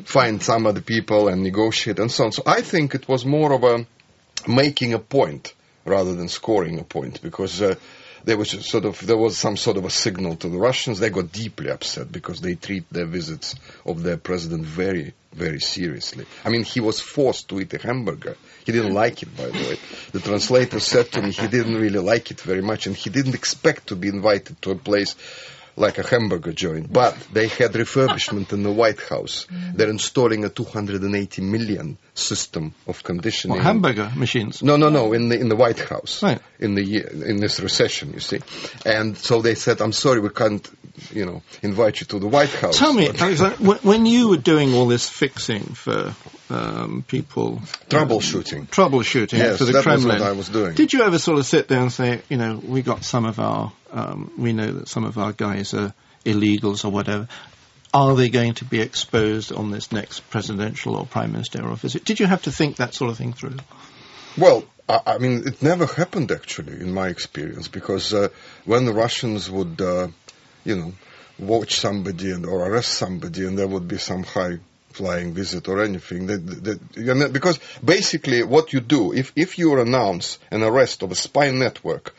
find some other people and negotiate and so on. So I think it was more of a making a point rather than scoring a point because. Uh, there was sort of there was some sort of a signal to the Russians. They got deeply upset because they treat their visits of their president very, very seriously. I mean, he was forced to eat a hamburger. He didn't like it, by the way. The translator said to me he didn't really like it very much, and he didn't expect to be invited to a place like a hamburger joint. But they had refurbishment in the White House. They're installing a 280 million system of conditioning. Well, hamburger machines. No, no, no. In the in the White House, Right. In the year, in this recession, you see, and so they said, "I'm sorry, we can't, you know, invite you to the White House." Tell me, Alexander, when- you were doing all this fixing for um, people, troubleshooting. troubleshooting Yes, for the that was Kremlin, what I was doing. did you ever sort of sit there and say, you know, we got some of our, um, we know that some of our guys are illegals or whatever. Are they going to be exposed on this next presidential or prime ministerial visit? Did you have to think that sort of thing through? Well, I, I mean, it never happened actually, in my experience, because uh, when the Russians would, uh, you know, watch somebody and or arrest somebody, and there would be some high flying visit or anything. That, that, because basically, what you do if if you announce an arrest of a spy network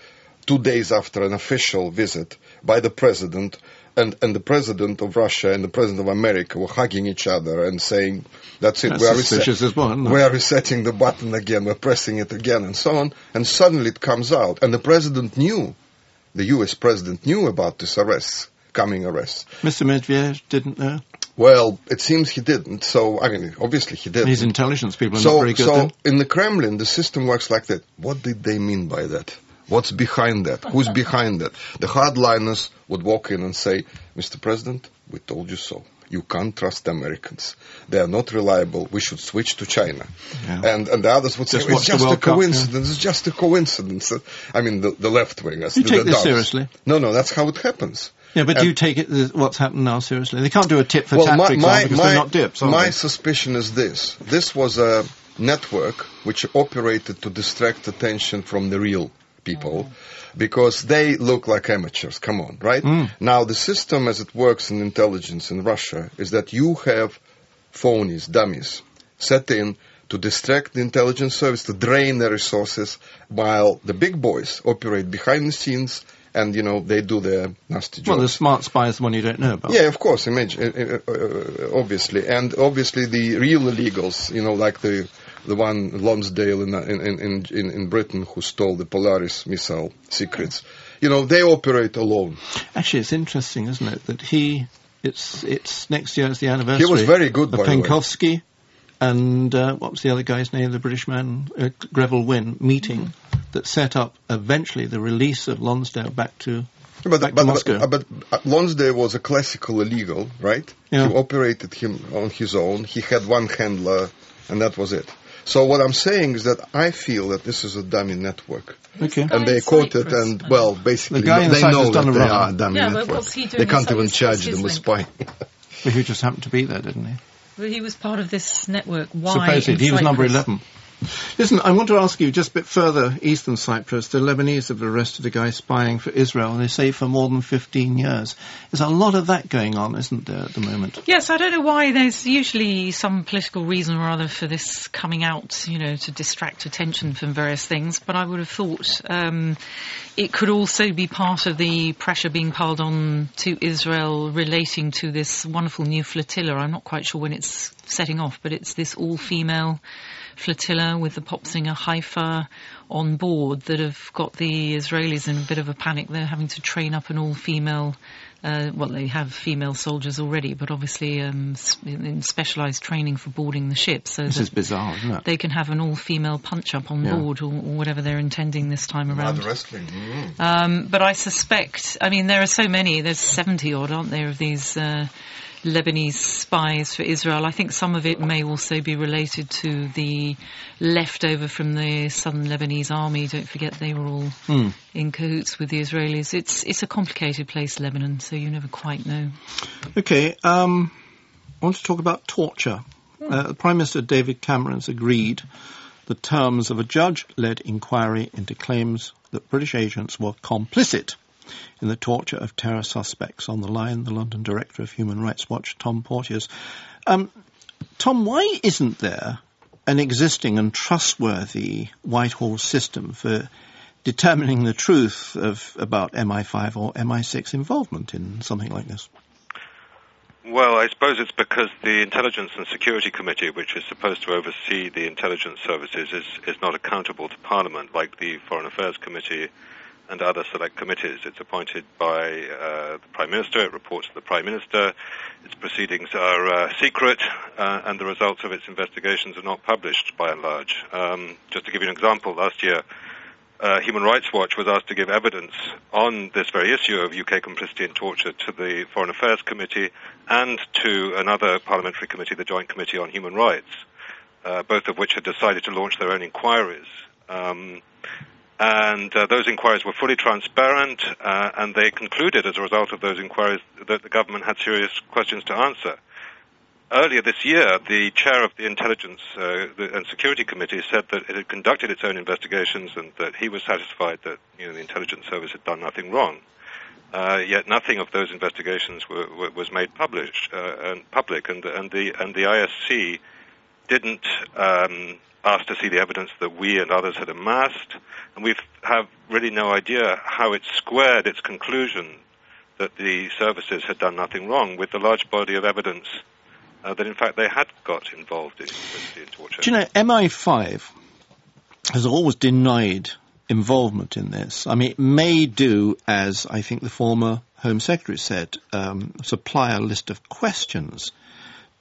two days after an official visit by the president. And, and the president of Russia and the president of America were hugging each other and saying, "That's it. That's we are as well, isn't we are resetting the button again, we're pressing it again, and so on. And suddenly it comes out. And the president knew, the US president knew about this arrests, coming arrests. Mr. Medvedev didn't know. Well, it seems he didn't. So, I mean, obviously he didn't. His intelligence people are so, not very good so then. in the Kremlin, the system works like that. What did they mean by that? What's behind that? Who's behind that? The hardliners would walk in and say, Mr. President, we told you so. You can't trust Americans. They are not reliable. We should switch to China. Yeah. And, and the others would say, Just it's just a Cup, yeah. coincidence. It's just a coincidence. I mean, the, the left wingers. You the, take the this seriously? No, no, that's how it happens. Yeah, but And- do you take it what's happened now seriously? They can't do a tip for well, tat, my, for example, because my, they're not dips, my they? suspicion is this. This was a network which operated to distract attention from the real people because they look like amateurs. Come on, right? Now, the system as it works in intelligence in Russia is that you have phonies, dummies, set in to distract the intelligence service, to drain their resources, while the big boys operate behind the scenes and, you know, they do their nasty jobs. Well, the smart spy is the one you don't know about. Yeah, of course, imagine, uh, uh, uh, obviously, and obviously the real illegals, you know, like the the one Lonsdale in in in in, in Britain who stole the Polaris missile secrets, you know, they operate alone. Actually, it's interesting, isn't it, that he, it's it's next year is the anniversary. He was very good, of by the way. Penkovsky and uh, what was the other guy's name? The British man, uh, Greville Wynne, meeting that set up eventually the release of Lonsdale back to But, but, to but, Moscow. but uh, Lonsdale was a classical illegal, right? Yeah. He operated him on his own. He had one handler, and that was it. So what I'm saying is that I feel that this is a dummy network. okay. guy and they in quote it, and well, basically, The guy they know that they wrong. are a dummy Yeah, but network. what's he doing? They can't even charge them with link? spying. But he just happened to be there, didn't he? Well, he was part of this network. Why? Supposedly, he was number 11. Listen, I want to ask you just a bit further east than Cyprus. The Lebanese have arrested a guy spying for Israel, and they say for more than 15 years. There's a lot of that going on, isn't there, at the moment? Yes, I don't know why. There's usually some political reason or other for this coming out, you know, to distract attention from various things. But I would have thought um, it could also be part of the pressure being piled on to Israel relating to this wonderful new flotilla. I'm not quite sure when it's setting off, but it's this all-female flotilla with the pop singer Haifa on board that have got the Israelis in a bit of a panic. They're having to train up an all-female. Uh, well, they have female soldiers already, but obviously um, in, in specialised training for boarding the ship, so This that is bizarre, isn't it? they can have an all-female punch-up on Yeah. board, or, or whatever they're intending this time around. Wrestling. Mm. Um, but I suspect, I mean, there are so many, there's 70 odd, aren't there, of these uh, Lebanese spies for Israel. I think some of it may also be related to the leftover from the southern Lebanese army. Don't forget they were all Hmm. in cahoots with the Israelis. It's, it's a complicated place, Lebanon, so you never quite know. Okay, um, I want to talk about torture. Uh, Prime Minister David Cameron's agreed the terms of a judge-led inquiry into claims that British agents were complicit in the torture of terror suspects. On the line, the London Director of Human Rights Watch, Tom Porteous. Um, Tom, why isn't there an existing and trustworthy Whitehall system for determining the truth of about MI5 or MI6 involvement in something like this? Well, I suppose it's because the Intelligence and Security Committee, which is supposed to oversee the intelligence services, is, is not accountable to Parliament like the Foreign Affairs Committee and other select committees. It's appointed by uh, the Prime Minister, it reports to the Prime Minister, its proceedings are uh, secret, uh, and the results of its investigations are not published by and large. Um, just to give you an example, last year uh, Human Rights Watch was asked to give evidence on this very issue of UK complicity in torture to the Foreign Affairs Committee and to another parliamentary committee, the Joint Committee on Human Rights, uh, both of which had decided to launch their own inquiries. Um, and uh, those inquiries were fully transparent, uh, and they concluded as a result of those inquiries that the government had serious questions to answer. Earlier this year, the chair of the Intelligence uh, and Security Committee said that it had conducted its own investigations and that he was satisfied that you know, the intelligence service had done nothing wrong. Uh, yet nothing of those investigations were, was made uh, and public, and, and the and the ISC didn't um, ask to see the evidence that we and others had amassed, and we have really no idea how it squared its conclusion that the services had done nothing wrong with the large body of evidence uh, that in fact they had got involved in in torture. Do you know, MI5 has always denied involvement in this. I mean, it may do, as I think the former Home Secretary said, um, supply a list of questions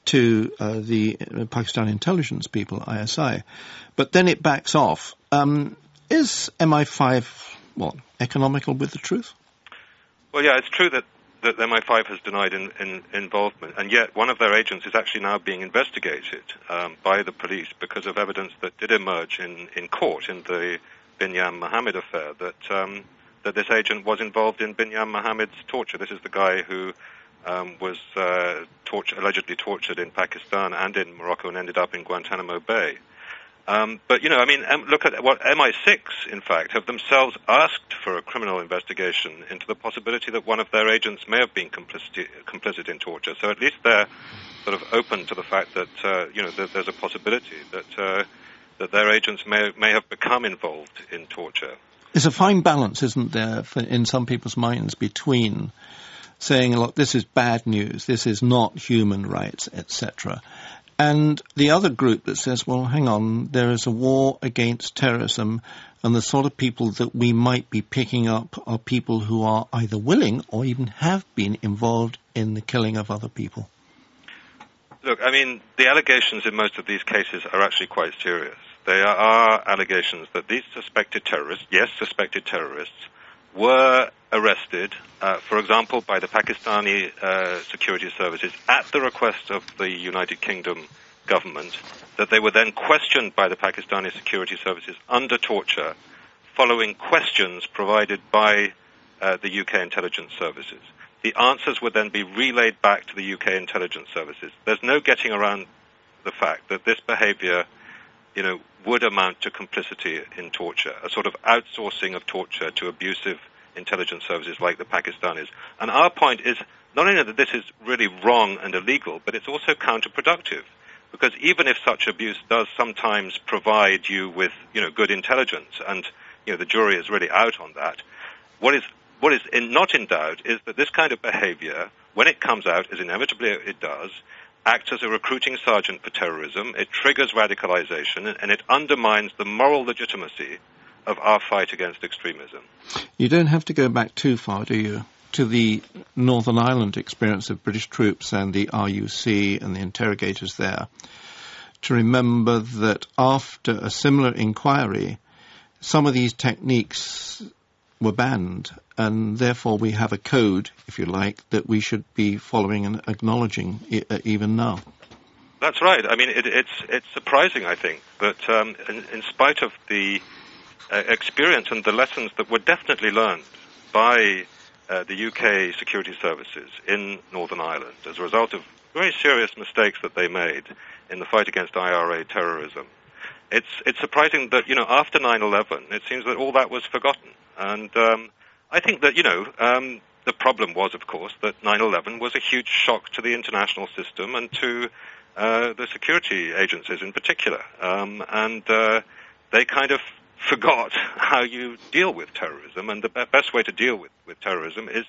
to uh, the Pakistan intelligence people, ISI, but then it backs off. Um, is MI5, what, economical with the truth? Well, yeah, it's true that, that MI5 has denied in, in, involvement, and yet one of their agents is actually now being investigated um, by the police because of evidence that did emerge in, in court in the Binyam Mohammed affair that um, that this agent was involved in Binyam Mohammed's torture. This is the guy who um, was uh, allegedly tortured in Pakistan and in Morocco and ended up in Guantanamo Bay. Um, but you know, I mean, um, look at what MI6, in fact, have themselves asked for a criminal investigation into the possibility that one of their agents may have been complicit, in torture. So at least they're sort of open to the fact that uh, you know that there's a possibility that uh, that their agents may may have become involved in torture. There's a fine balance, isn't there, in some people's minds between saying, look, this is bad news, this is not human rights, etc., and the other group that says, well, hang on, there is a war against terrorism, and the sort of people that we might be picking up are people who are either willing or even have been involved in the killing of other people. Look, I mean, the allegations in most of these cases are actually quite serious. They are allegations that these suspected terrorists, yes, suspected terrorists, were arrested, uh, for example, by the Pakistani uh, security services at the request of the United Kingdom government, that they were then questioned by the Pakistani security services under torture, following questions provided by uh, the UK intelligence services. The answers would then be relayed back to the UK intelligence services. There's no getting around the fact that this behavior, you know, would amount to complicity in torture, a sort of outsourcing of torture to abusive intelligence services like the Pakistanis. And our point is not only that this is really wrong and illegal, but it's also counterproductive. Because even if such abuse does sometimes provide you with, you know, good intelligence, and you know the jury is really out on that, what is what is in, not in doubt is that this kind of behavior, when it comes out, as inevitably it does, acts as a recruiting sergeant for terrorism. It triggers radicalization, and it undermines the moral legitimacy of our fight against extremism. You don't have to go back too far, do you? To the Northern Ireland experience of British troops and the RUC and the interrogators there, to remember that after a similar inquiry, some of these techniques were banned, and therefore we have a code, if you like, that we should be following and acknowledging uh, even now. That's right. I mean, it, it's it's surprising, I think, that um, in, in, spite of the uh, experience and the lessons that were definitely learned by uh, the UK security services in Northern Ireland as a result of very serious mistakes that they made in the fight against IRA terrorism. It's it's surprising that you know after 9/11, it seems that all that was forgotten, and um, I think that you know um, the problem was, of course, that 9/11 was a huge shock to the international system and to uh, the security agencies in particular, um, and uh, they kind of forgot how you deal with terrorism, and the be- best way to deal with, with terrorism is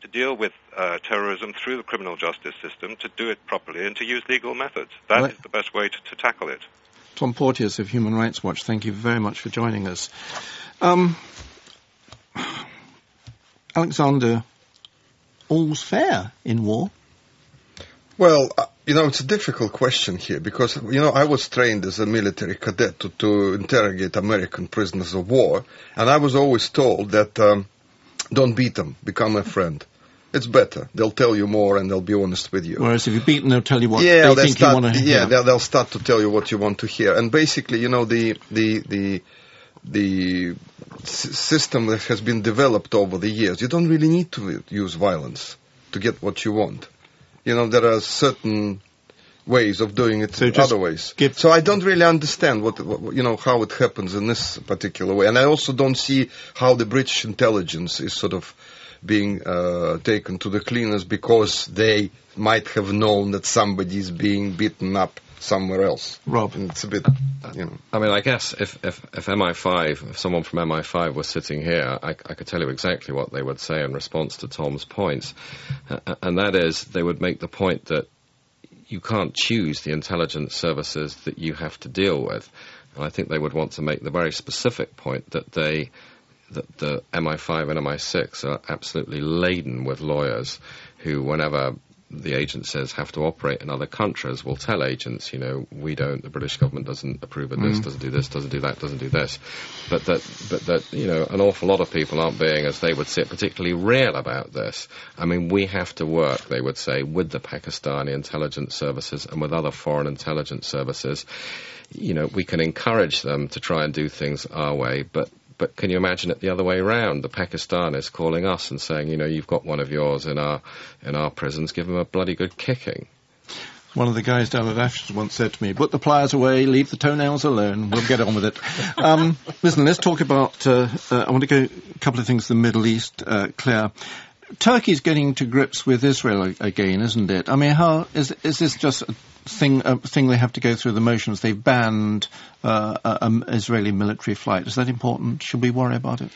to deal with uh, terrorism through the criminal justice system, to do it properly, and to use legal methods. That right. is the best way to, to, tackle it. Tom Porteous of Human Rights Watch, thank you very much for joining us. Um, Alexander, all's fair in war? Well, uh, you know, it's a difficult question here because, you know, I was trained as a military cadet to, to interrogate American prisoners of war, and I was always told that um, don't beat them, become a friend. It's better. They'll tell you more and they'll be honest with you. Whereas if you beat them, they'll tell you what yeah, they think start, you want to hear. Yeah, they'll, they'll start to tell you what you want to hear. And basically, you know, the the the the s- system that has been developed over the years, you don't really need to use violence to get what you want. You know, there are certain ways of doing it so other ways. So I don't really understand what, what, you know how it happens in this particular way, and I also don't see how the British intelligence is sort of being uh, taken to the cleaners because they might have known that somebody is being beaten up somewhere else. Rob, and it's a bit, you know. I mean, I guess if, if, if MI5, if someone from MI5 was sitting here, I, I could tell you exactly what they would say in response to Tom's points. Uh, and that is, they would make the point that you can't choose the intelligence services that you have to deal with. And I think they would want to make the very specific point that they that the MI5 and MI6 are absolutely laden with lawyers who, whenever the agencies have to operate in other countries will tell agents, you know, we don't, the British government doesn't approve of this, mm. doesn't do this, doesn't do that, doesn't do this. But that, but that, you know, an awful lot of people aren't being, as they would say, particularly real about this. I mean, we have to work, they would say, with the Pakistani intelligence services and with other foreign intelligence services. You know, we can encourage them to try and do things our way, but but can you imagine it the other way around? The Pakistanis calling us and saying, you know, you've got one of yours in our in our prisons, give him a bloody good kicking. One of the guys down at Ashes once said to me, put the pliers away, leave the toenails alone, we'll get on with it. Um, listen, let's talk about, uh, uh, I want to go a couple of things to the Middle East, uh, Claire. Turkey's getting to grips with Israel again, isn't it? I mean, how is is this just a thing a thing they have to go through the motions? They've banned uh, an Israeli military flight. Is that important? Should we worry about it?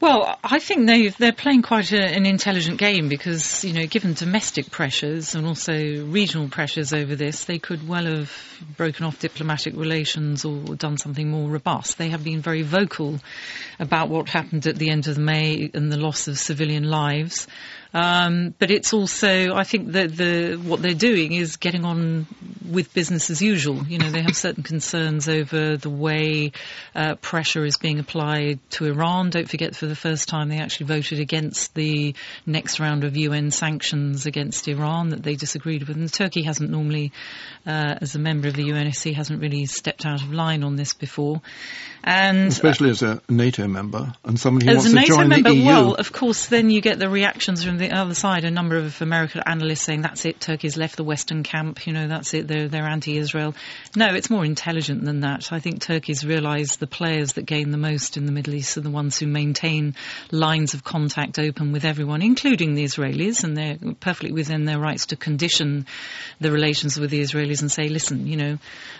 Well, I think they they're playing quite a, an intelligent game because you know, given domestic pressures and also regional pressures over this, they could well have broken off diplomatic relations or done something more robust. They have been very vocal about what happened at the end of May and the loss of civilian lives. Um, but it's also, I think that the what they're doing is getting on with business as usual. You know, they have certain concerns over the way uh, pressure is being applied to Iran. Don't forget, for the first time, they actually voted against the next round of UN sanctions against Iran that they disagreed with. And Turkey hasn't normally, uh, as a member of the UNSC, hasn't really stepped out of line on this before. And especially as a NATO member and somebody who wants to join member, the EU. well, of course, then you get the reactions from the other side. A number of American analysts saying that's it, Turkey's left the Western camp. You know, that's it. They're they're anti-Israel. No, it's more intelligent than that. I think Turkey's realised the players that gain the most in the Middle East are the ones who maintain lines of contact open with everyone, including the Israelis, and they're perfectly within their rights to condition the relations with the Israelis and say, listen, you know,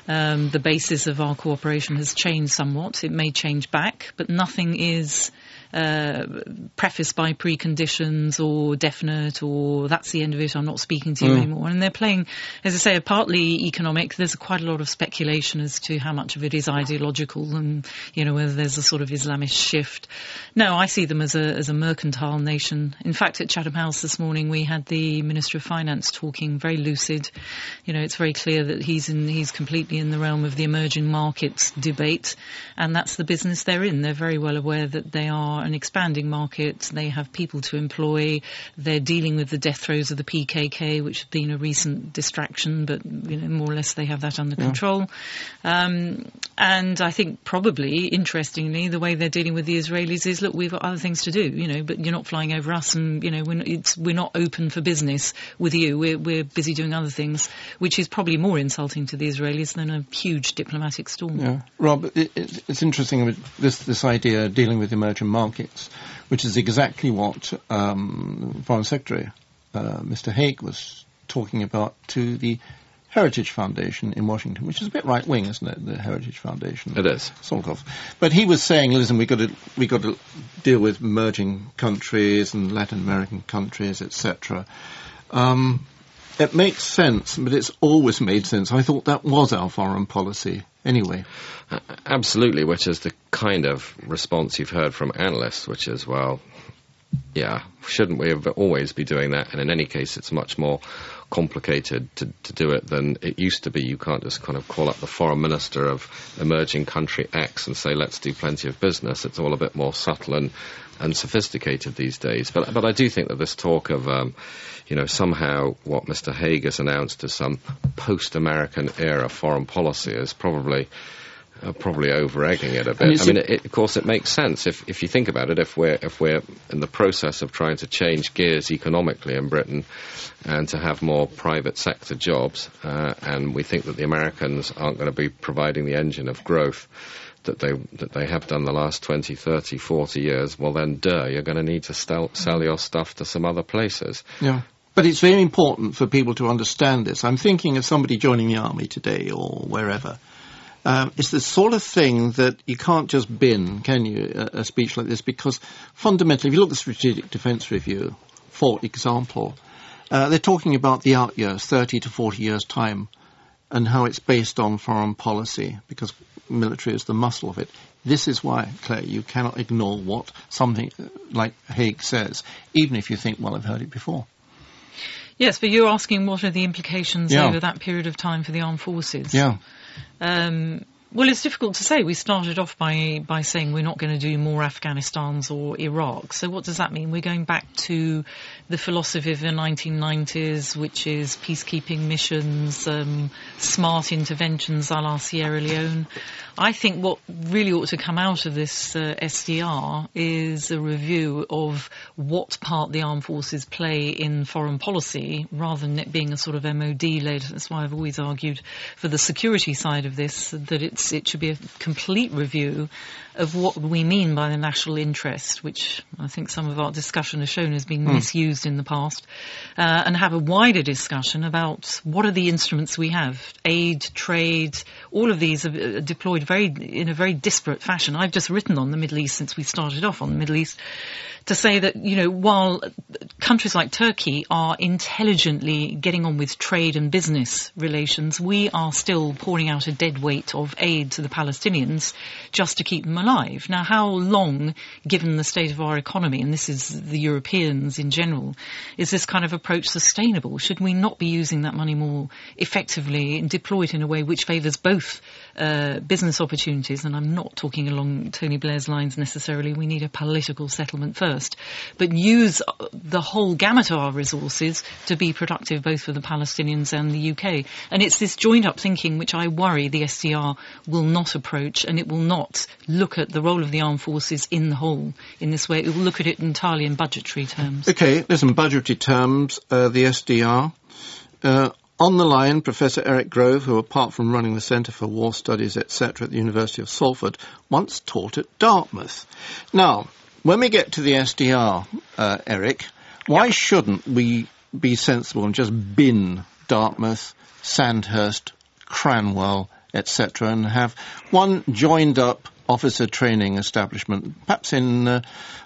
um, the basis of our cooperation has changed somewhat. It may change back, but nothing is uh, prefaced by preconditions or definite or that's the end of it, I'm not speaking to you Mm. anymore. And they're playing, as I say, partly economic. There's quite a lot of speculation as to how much of it is ideological and, you know, whether there's a sort of Islamist shift. No, I see them as a, as a mercantile nation. In fact, at Chatham House this morning, we had the Minister of Finance talking very lucid. You know, it's very clear that he's in, he's completely in the realm of the emerging markets debate, and that's the business they're in. They're very well aware that they are an expanding market. They have people to employ. They're dealing with the death throes of the PKK, which have been a recent distraction, but you know, more or less they have that under control. Um, and I think probably, interestingly, the way they're dealing with the Israelis is, look, we've got other things to do, you know, but you're not flying over us, and you know, we're not, it's, we're not open for business with you. We're we're busy doing other things, which is probably more insulting to the Israelis than a huge diplomatic storm. Yeah, Rob, it, it's interesting this this idea of dealing with emerging markets, which is exactly what um, Foreign Secretary uh, Mr. Hague was talking about to the Heritage Foundation in Washington, which is a bit right wing, isn't it? The Heritage Foundation. It is. Sort of. But he was saying, listen, we got to we got to deal with emerging countries and Latin American countries, etc. Um, it makes sense, but it's always made sense. I thought that was our foreign policy anyway. A- Absolutely, which is the kind of response you've heard from analysts, which is, well, yeah, shouldn't we have always be doing that? And in any case, it's much more complicated to, to do it than it used to be. You can't just kind of call up the foreign minister of emerging country X and say, let's do plenty of business. It's all a bit more subtle and, and sophisticated these days. But, but I do think that this talk of, um, you know, somehow what Mr. Hague has announced as some post-American era foreign policy is probably uh, probably over egging it a bit. I mean, it, it- of course, it makes sense if if you think about it. If we're if we're in the process of trying to change gears economically in Britain and to have more private sector jobs, uh, and we think that the Americans aren't going to be providing the engine of growth that they that they have done the last 20, 30, 40 years, well then, duh, you're going to need to sell, sell your stuff to some other places. Yeah. But it's very important for people to understand this. I'm thinking of somebody joining the army today or wherever. Um, it's the sort of thing that you can't just bin, can you, a, a speech like this? Because fundamentally, if you look at the Strategic Defence Review, for example, uh, they're talking about the out years, 30 to 40 years' time, and how it's based on foreign policy, because military is the muscle of it. This is why, Claire, you cannot ignore what something like Hague says, even if you think, well, I've heard it before. Yes, but you're asking what are the implications Yeah. over that period of time for the armed forces? Yeah. Um, Well, it's difficult to say. We started off by, by saying we're not going to do more Afghanistans or Iraq. So what does that mean? We're going back to the philosophy of the 1990s, which is peacekeeping missions, um, smart interventions a la Sierra Leone. I think what really ought to come out of this uh, SDR is a review of what part the armed forces play in foreign policy, rather than it being a sort of MOD-led. That's why I've always argued for the security side of this that it's it should be a complete review of what we mean by the national interest, which I think some of our discussion has shown has been mm. misused in the past, uh, and have a wider discussion about what are the instruments we have, aid, trade, all of these are deployed very in a very disparate fashion. I've just written on the Middle East since we started off on the Middle East to say that, you know, while countries like Turkey are intelligently getting on with trade and business relations, we are still pouring out a dead weight of aid to the Palestinians just to keep them alive. Now, how long, given the state of our economy, and this is the Europeans in general, is this kind of approach sustainable? Should we not be using that money more effectively and deploy it in a way which favours both uh, business opportunities? And I'm not talking along Tony Blair's lines necessarily. We need a political settlement first but use the whole gamut of our resources to be productive both for the Palestinians and the UK. And it's this joined up thinking which I worry the SDR will not approach and it will not look at the role of the armed forces in the whole in this way. It will look at it entirely in budgetary terms. Okay, there's some budgetary terms, uh, the SDR. Uh, on the line, Professor Eric Grove, who apart from running the Centre for War Studies, etc., at the University of Salford, once taught at Dartmouth. Now, when we get to the SDR, uh, Eric, why yep. shouldn't we be sensible and just bin Dartmouth, Sandhurst, Cranwell, etc., and have one joined up officer training establishment, perhaps in, uh,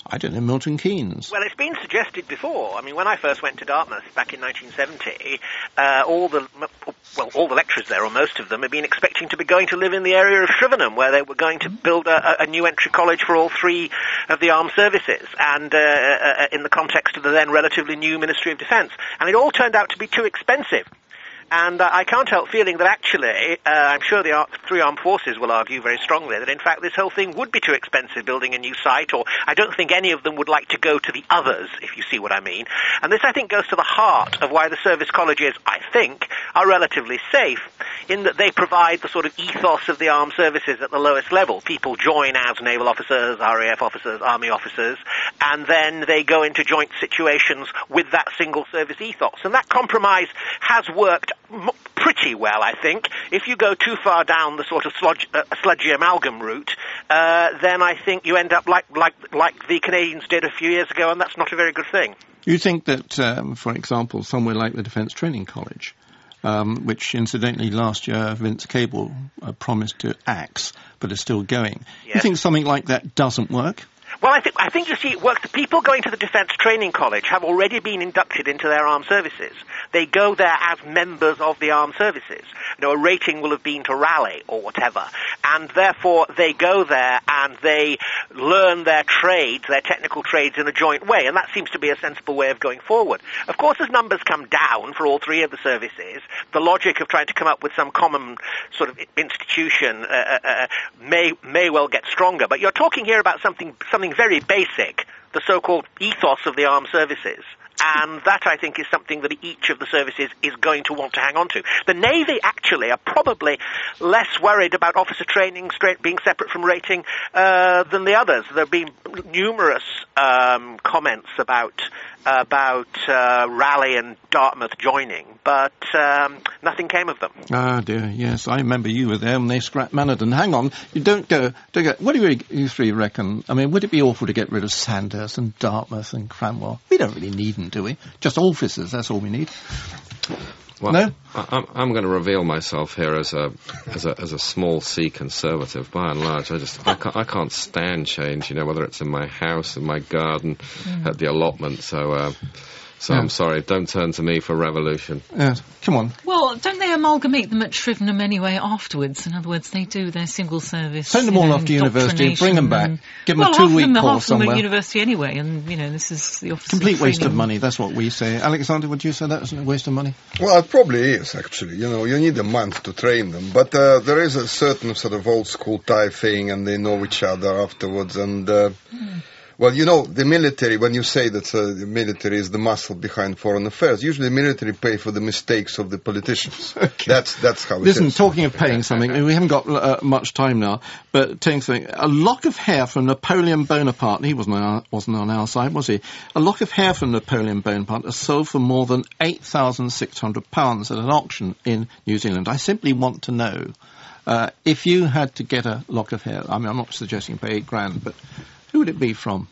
I don't know, Milton Keynes? Well, it's been suggested before. I mean, when I first went to Dartmouth back in 1970, uh, all the well, all the lecturers there, or most of them, had been expecting to be going to live in the area of Shrivenham, where they were going to build a, a new entry college for all three of the armed services, and uh, uh, in the context of the then relatively new Ministry of Defence. And it all turned out to be too expensive. And uh, I can't help feeling that actually, uh, I'm sure the three armed forces will argue very strongly that in fact this whole thing would be too expensive building a new site, or I don't think any of them would like to go to the others, if you see what I mean. And this I think goes to the heart of why the service colleges, I think, are relatively safe in that they provide the sort of ethos of the armed services at the lowest level. People join as naval officers, RAF officers, army officers, and then they go into joint situations with that single service ethos. And that compromise has worked pretty well, I think. If you go too far down the sort of sludge, uh, sludgy amalgam route, uh, then I think you end up like, like, like the Canadians did a few years ago, and that's not a very good thing. You think that, um, for example, somewhere like the Defence Training College, um, which incidentally last year Vince Cable uh, promised to axe, but is still going. Yes. You think something like that doesn't work? Well, I think I think you see it works. People going to the Defence Training College have already been inducted into their armed services. They go there as members of the armed services. You know, a rating will have been to Raleigh or whatever, and therefore they go there and they learn their trades, their technical trades, in a joint way, and that seems to be a sensible way of going forward. Of course, as numbers come down for all three of the services, the logic of trying to come up with some common sort of institution uh, uh, uh may may well get stronger. But you're talking here about something something very basic, the so-called ethos of the armed services. And that, I think, is something that each of the services is going to want to hang on to. The Navy, actually, are probably less worried about officer training being separate from rating uh, than the others. There have been numerous um, comments about about uh, Raleigh and Dartmouth joining, but um, nothing came of them. Ah, dear, yes, I remember you were there when they scrapped Manadon. Hang on, you don't go, don't go. What do you, you three reckon? I mean, would it be awful to get rid of Sandhurst and Dartmouth and Cranwell? We don't really need them, do we? Just officers, that's all we need. Well, no? I, am going to reveal myself here as a, as a as a small C conservative. By and large, I just I can't, I can't stand change. You know, whether it's in my house, in my garden, mm. at the allotment. So. Uh, So Yeah. I'm sorry, don't turn to me for revolution. Yes. Come on. Well, don't they amalgamate them at Shrivenham anyway afterwards? In other words, they do their single service. Send them all know, off to university, bring them back, indoctrination give them and- a well, half of two-week them, half course of them are somewhere. at university anyway, and you know this is the office. Complete waste of money. That's what we say. Alexander, would you say that isn't a waste of money? Well, it probably is actually. You know, you need a month to train them, but uh, there is a certain sort of old school tie thing, and they know each other afterwards. And uh, well, you know, the military. When you say that uh, the military is the muscle behind foreign affairs, usually the military pay for the mistakes of the politicians. That's that's how it Listen, is. talking of paying something, we haven't got uh, much time now, but taking something, a lock of hair from Napoleon Bonaparte, he wasn't on, our, wasn't on our side, was he? A lock of hair from Napoleon Bonaparte is sold for more than £8,600 at an auction in New Zealand. I simply want to know, uh, if you had to get a lock of hair, I mean, I'm not suggesting pay eight grand, but who would it be from?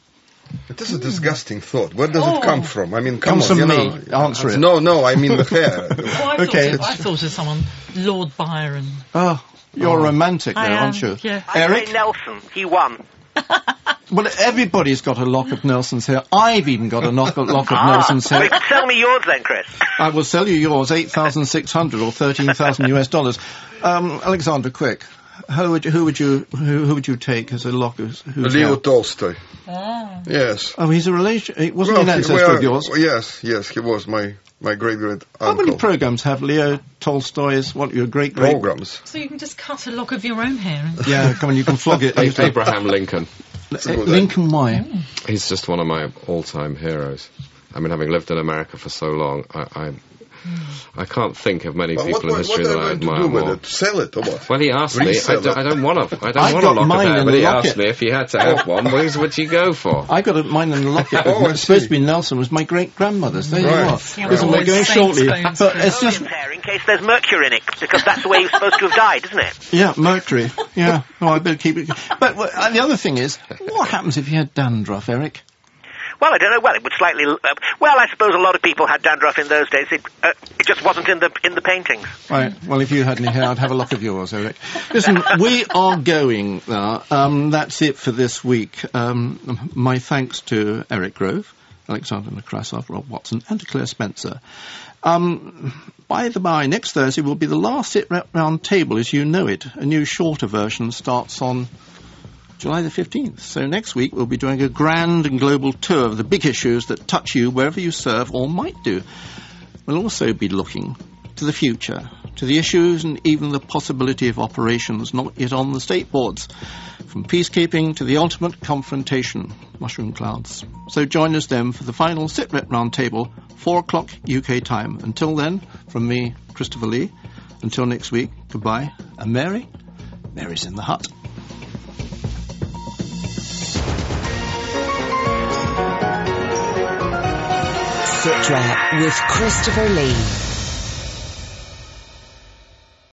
It is a disgusting thought. Where does it come from? I mean, come Comes on, from you me. know. Answer it. No, no, I mean the hair. Oh, I Okay. Thought, I thought of someone, Lord Byron. Oh, you're romantic there, I am, aren't you? yeah. I Eric? say Nelson. He won. Well, everybody's got a lock of Nelson's hair. I've even got a lock, lock of Ah, Nelson's hair. well, sell me yours then, Chris. I will sell you yours, 8,600 or 13,000 US dollars. Um, Alexander, quick. Who would you, who would you, who, who would you take as a lock of, who's Leo now? Tolstoy. Yes. Oh, he's a relation, he wasn't Well, an ancestor well, of yours. Yes, yes, he was my my great great How many programs have Leo Tolstoy Tolstoy's, what, your great great? Programs. So you can just cut a lock of your own hair. And Yeah, come on, you can flog it. Abraham Lincoln. Uh, Lincoln why? He's just one of my all-time heroes. I mean, having lived in America for so long, I I, I can't think of many But people what, in history what are that I you going to admire do with more. it? Sell it or what? Well, he asked me. I Resell don't. I don't want to. I don't I want got a lock mine of hair, in but the he locket. asked me if he had to have one. What would you go for? I got a, mine in the locket. Oh, it I was supposed to be Nelson. Was my great grandmother's. There Right. you are. Yeah, Listen, well, we're going shortly, but it's just Napoleon's hair in case there's mercury in it, because that's the way he was supposed to have died, isn't it? Yeah, mercury. Yeah. Oh, I better keep it. But the other thing is, what happens if you had dandruff, Eric? Well, I don't know. Well, it would slightly. Uh, well, I suppose a lot of people had dandruff in those days. It, uh, it just wasn't in the in the paintings. Right. Well, if you had any hair, I'd have a lock of yours, Eric. Listen, we are going now. Um, that's it for this week. Um, my thanks to Eric Grove, Alexander Nekrasov, Rob Watson, and Claire Spencer. Um, by the by, next Thursday will be the last sit round Table as you know it. A new shorter version starts on July the 15th. So next week we'll be doing a grand and global tour of the big issues that touch you wherever you serve or might do. We'll also be looking to the future, to the issues and even the possibility of operations not yet on the state boards, from peacekeeping to the ultimate confrontation, mushroom clouds. So join us then for the final SITREP roundtable, 4 o'clock UK time. Until then, from me, Christopher Lee, until next week, goodbye, and Mary, Mary's in the hut. Sitrep with Christopher Lee.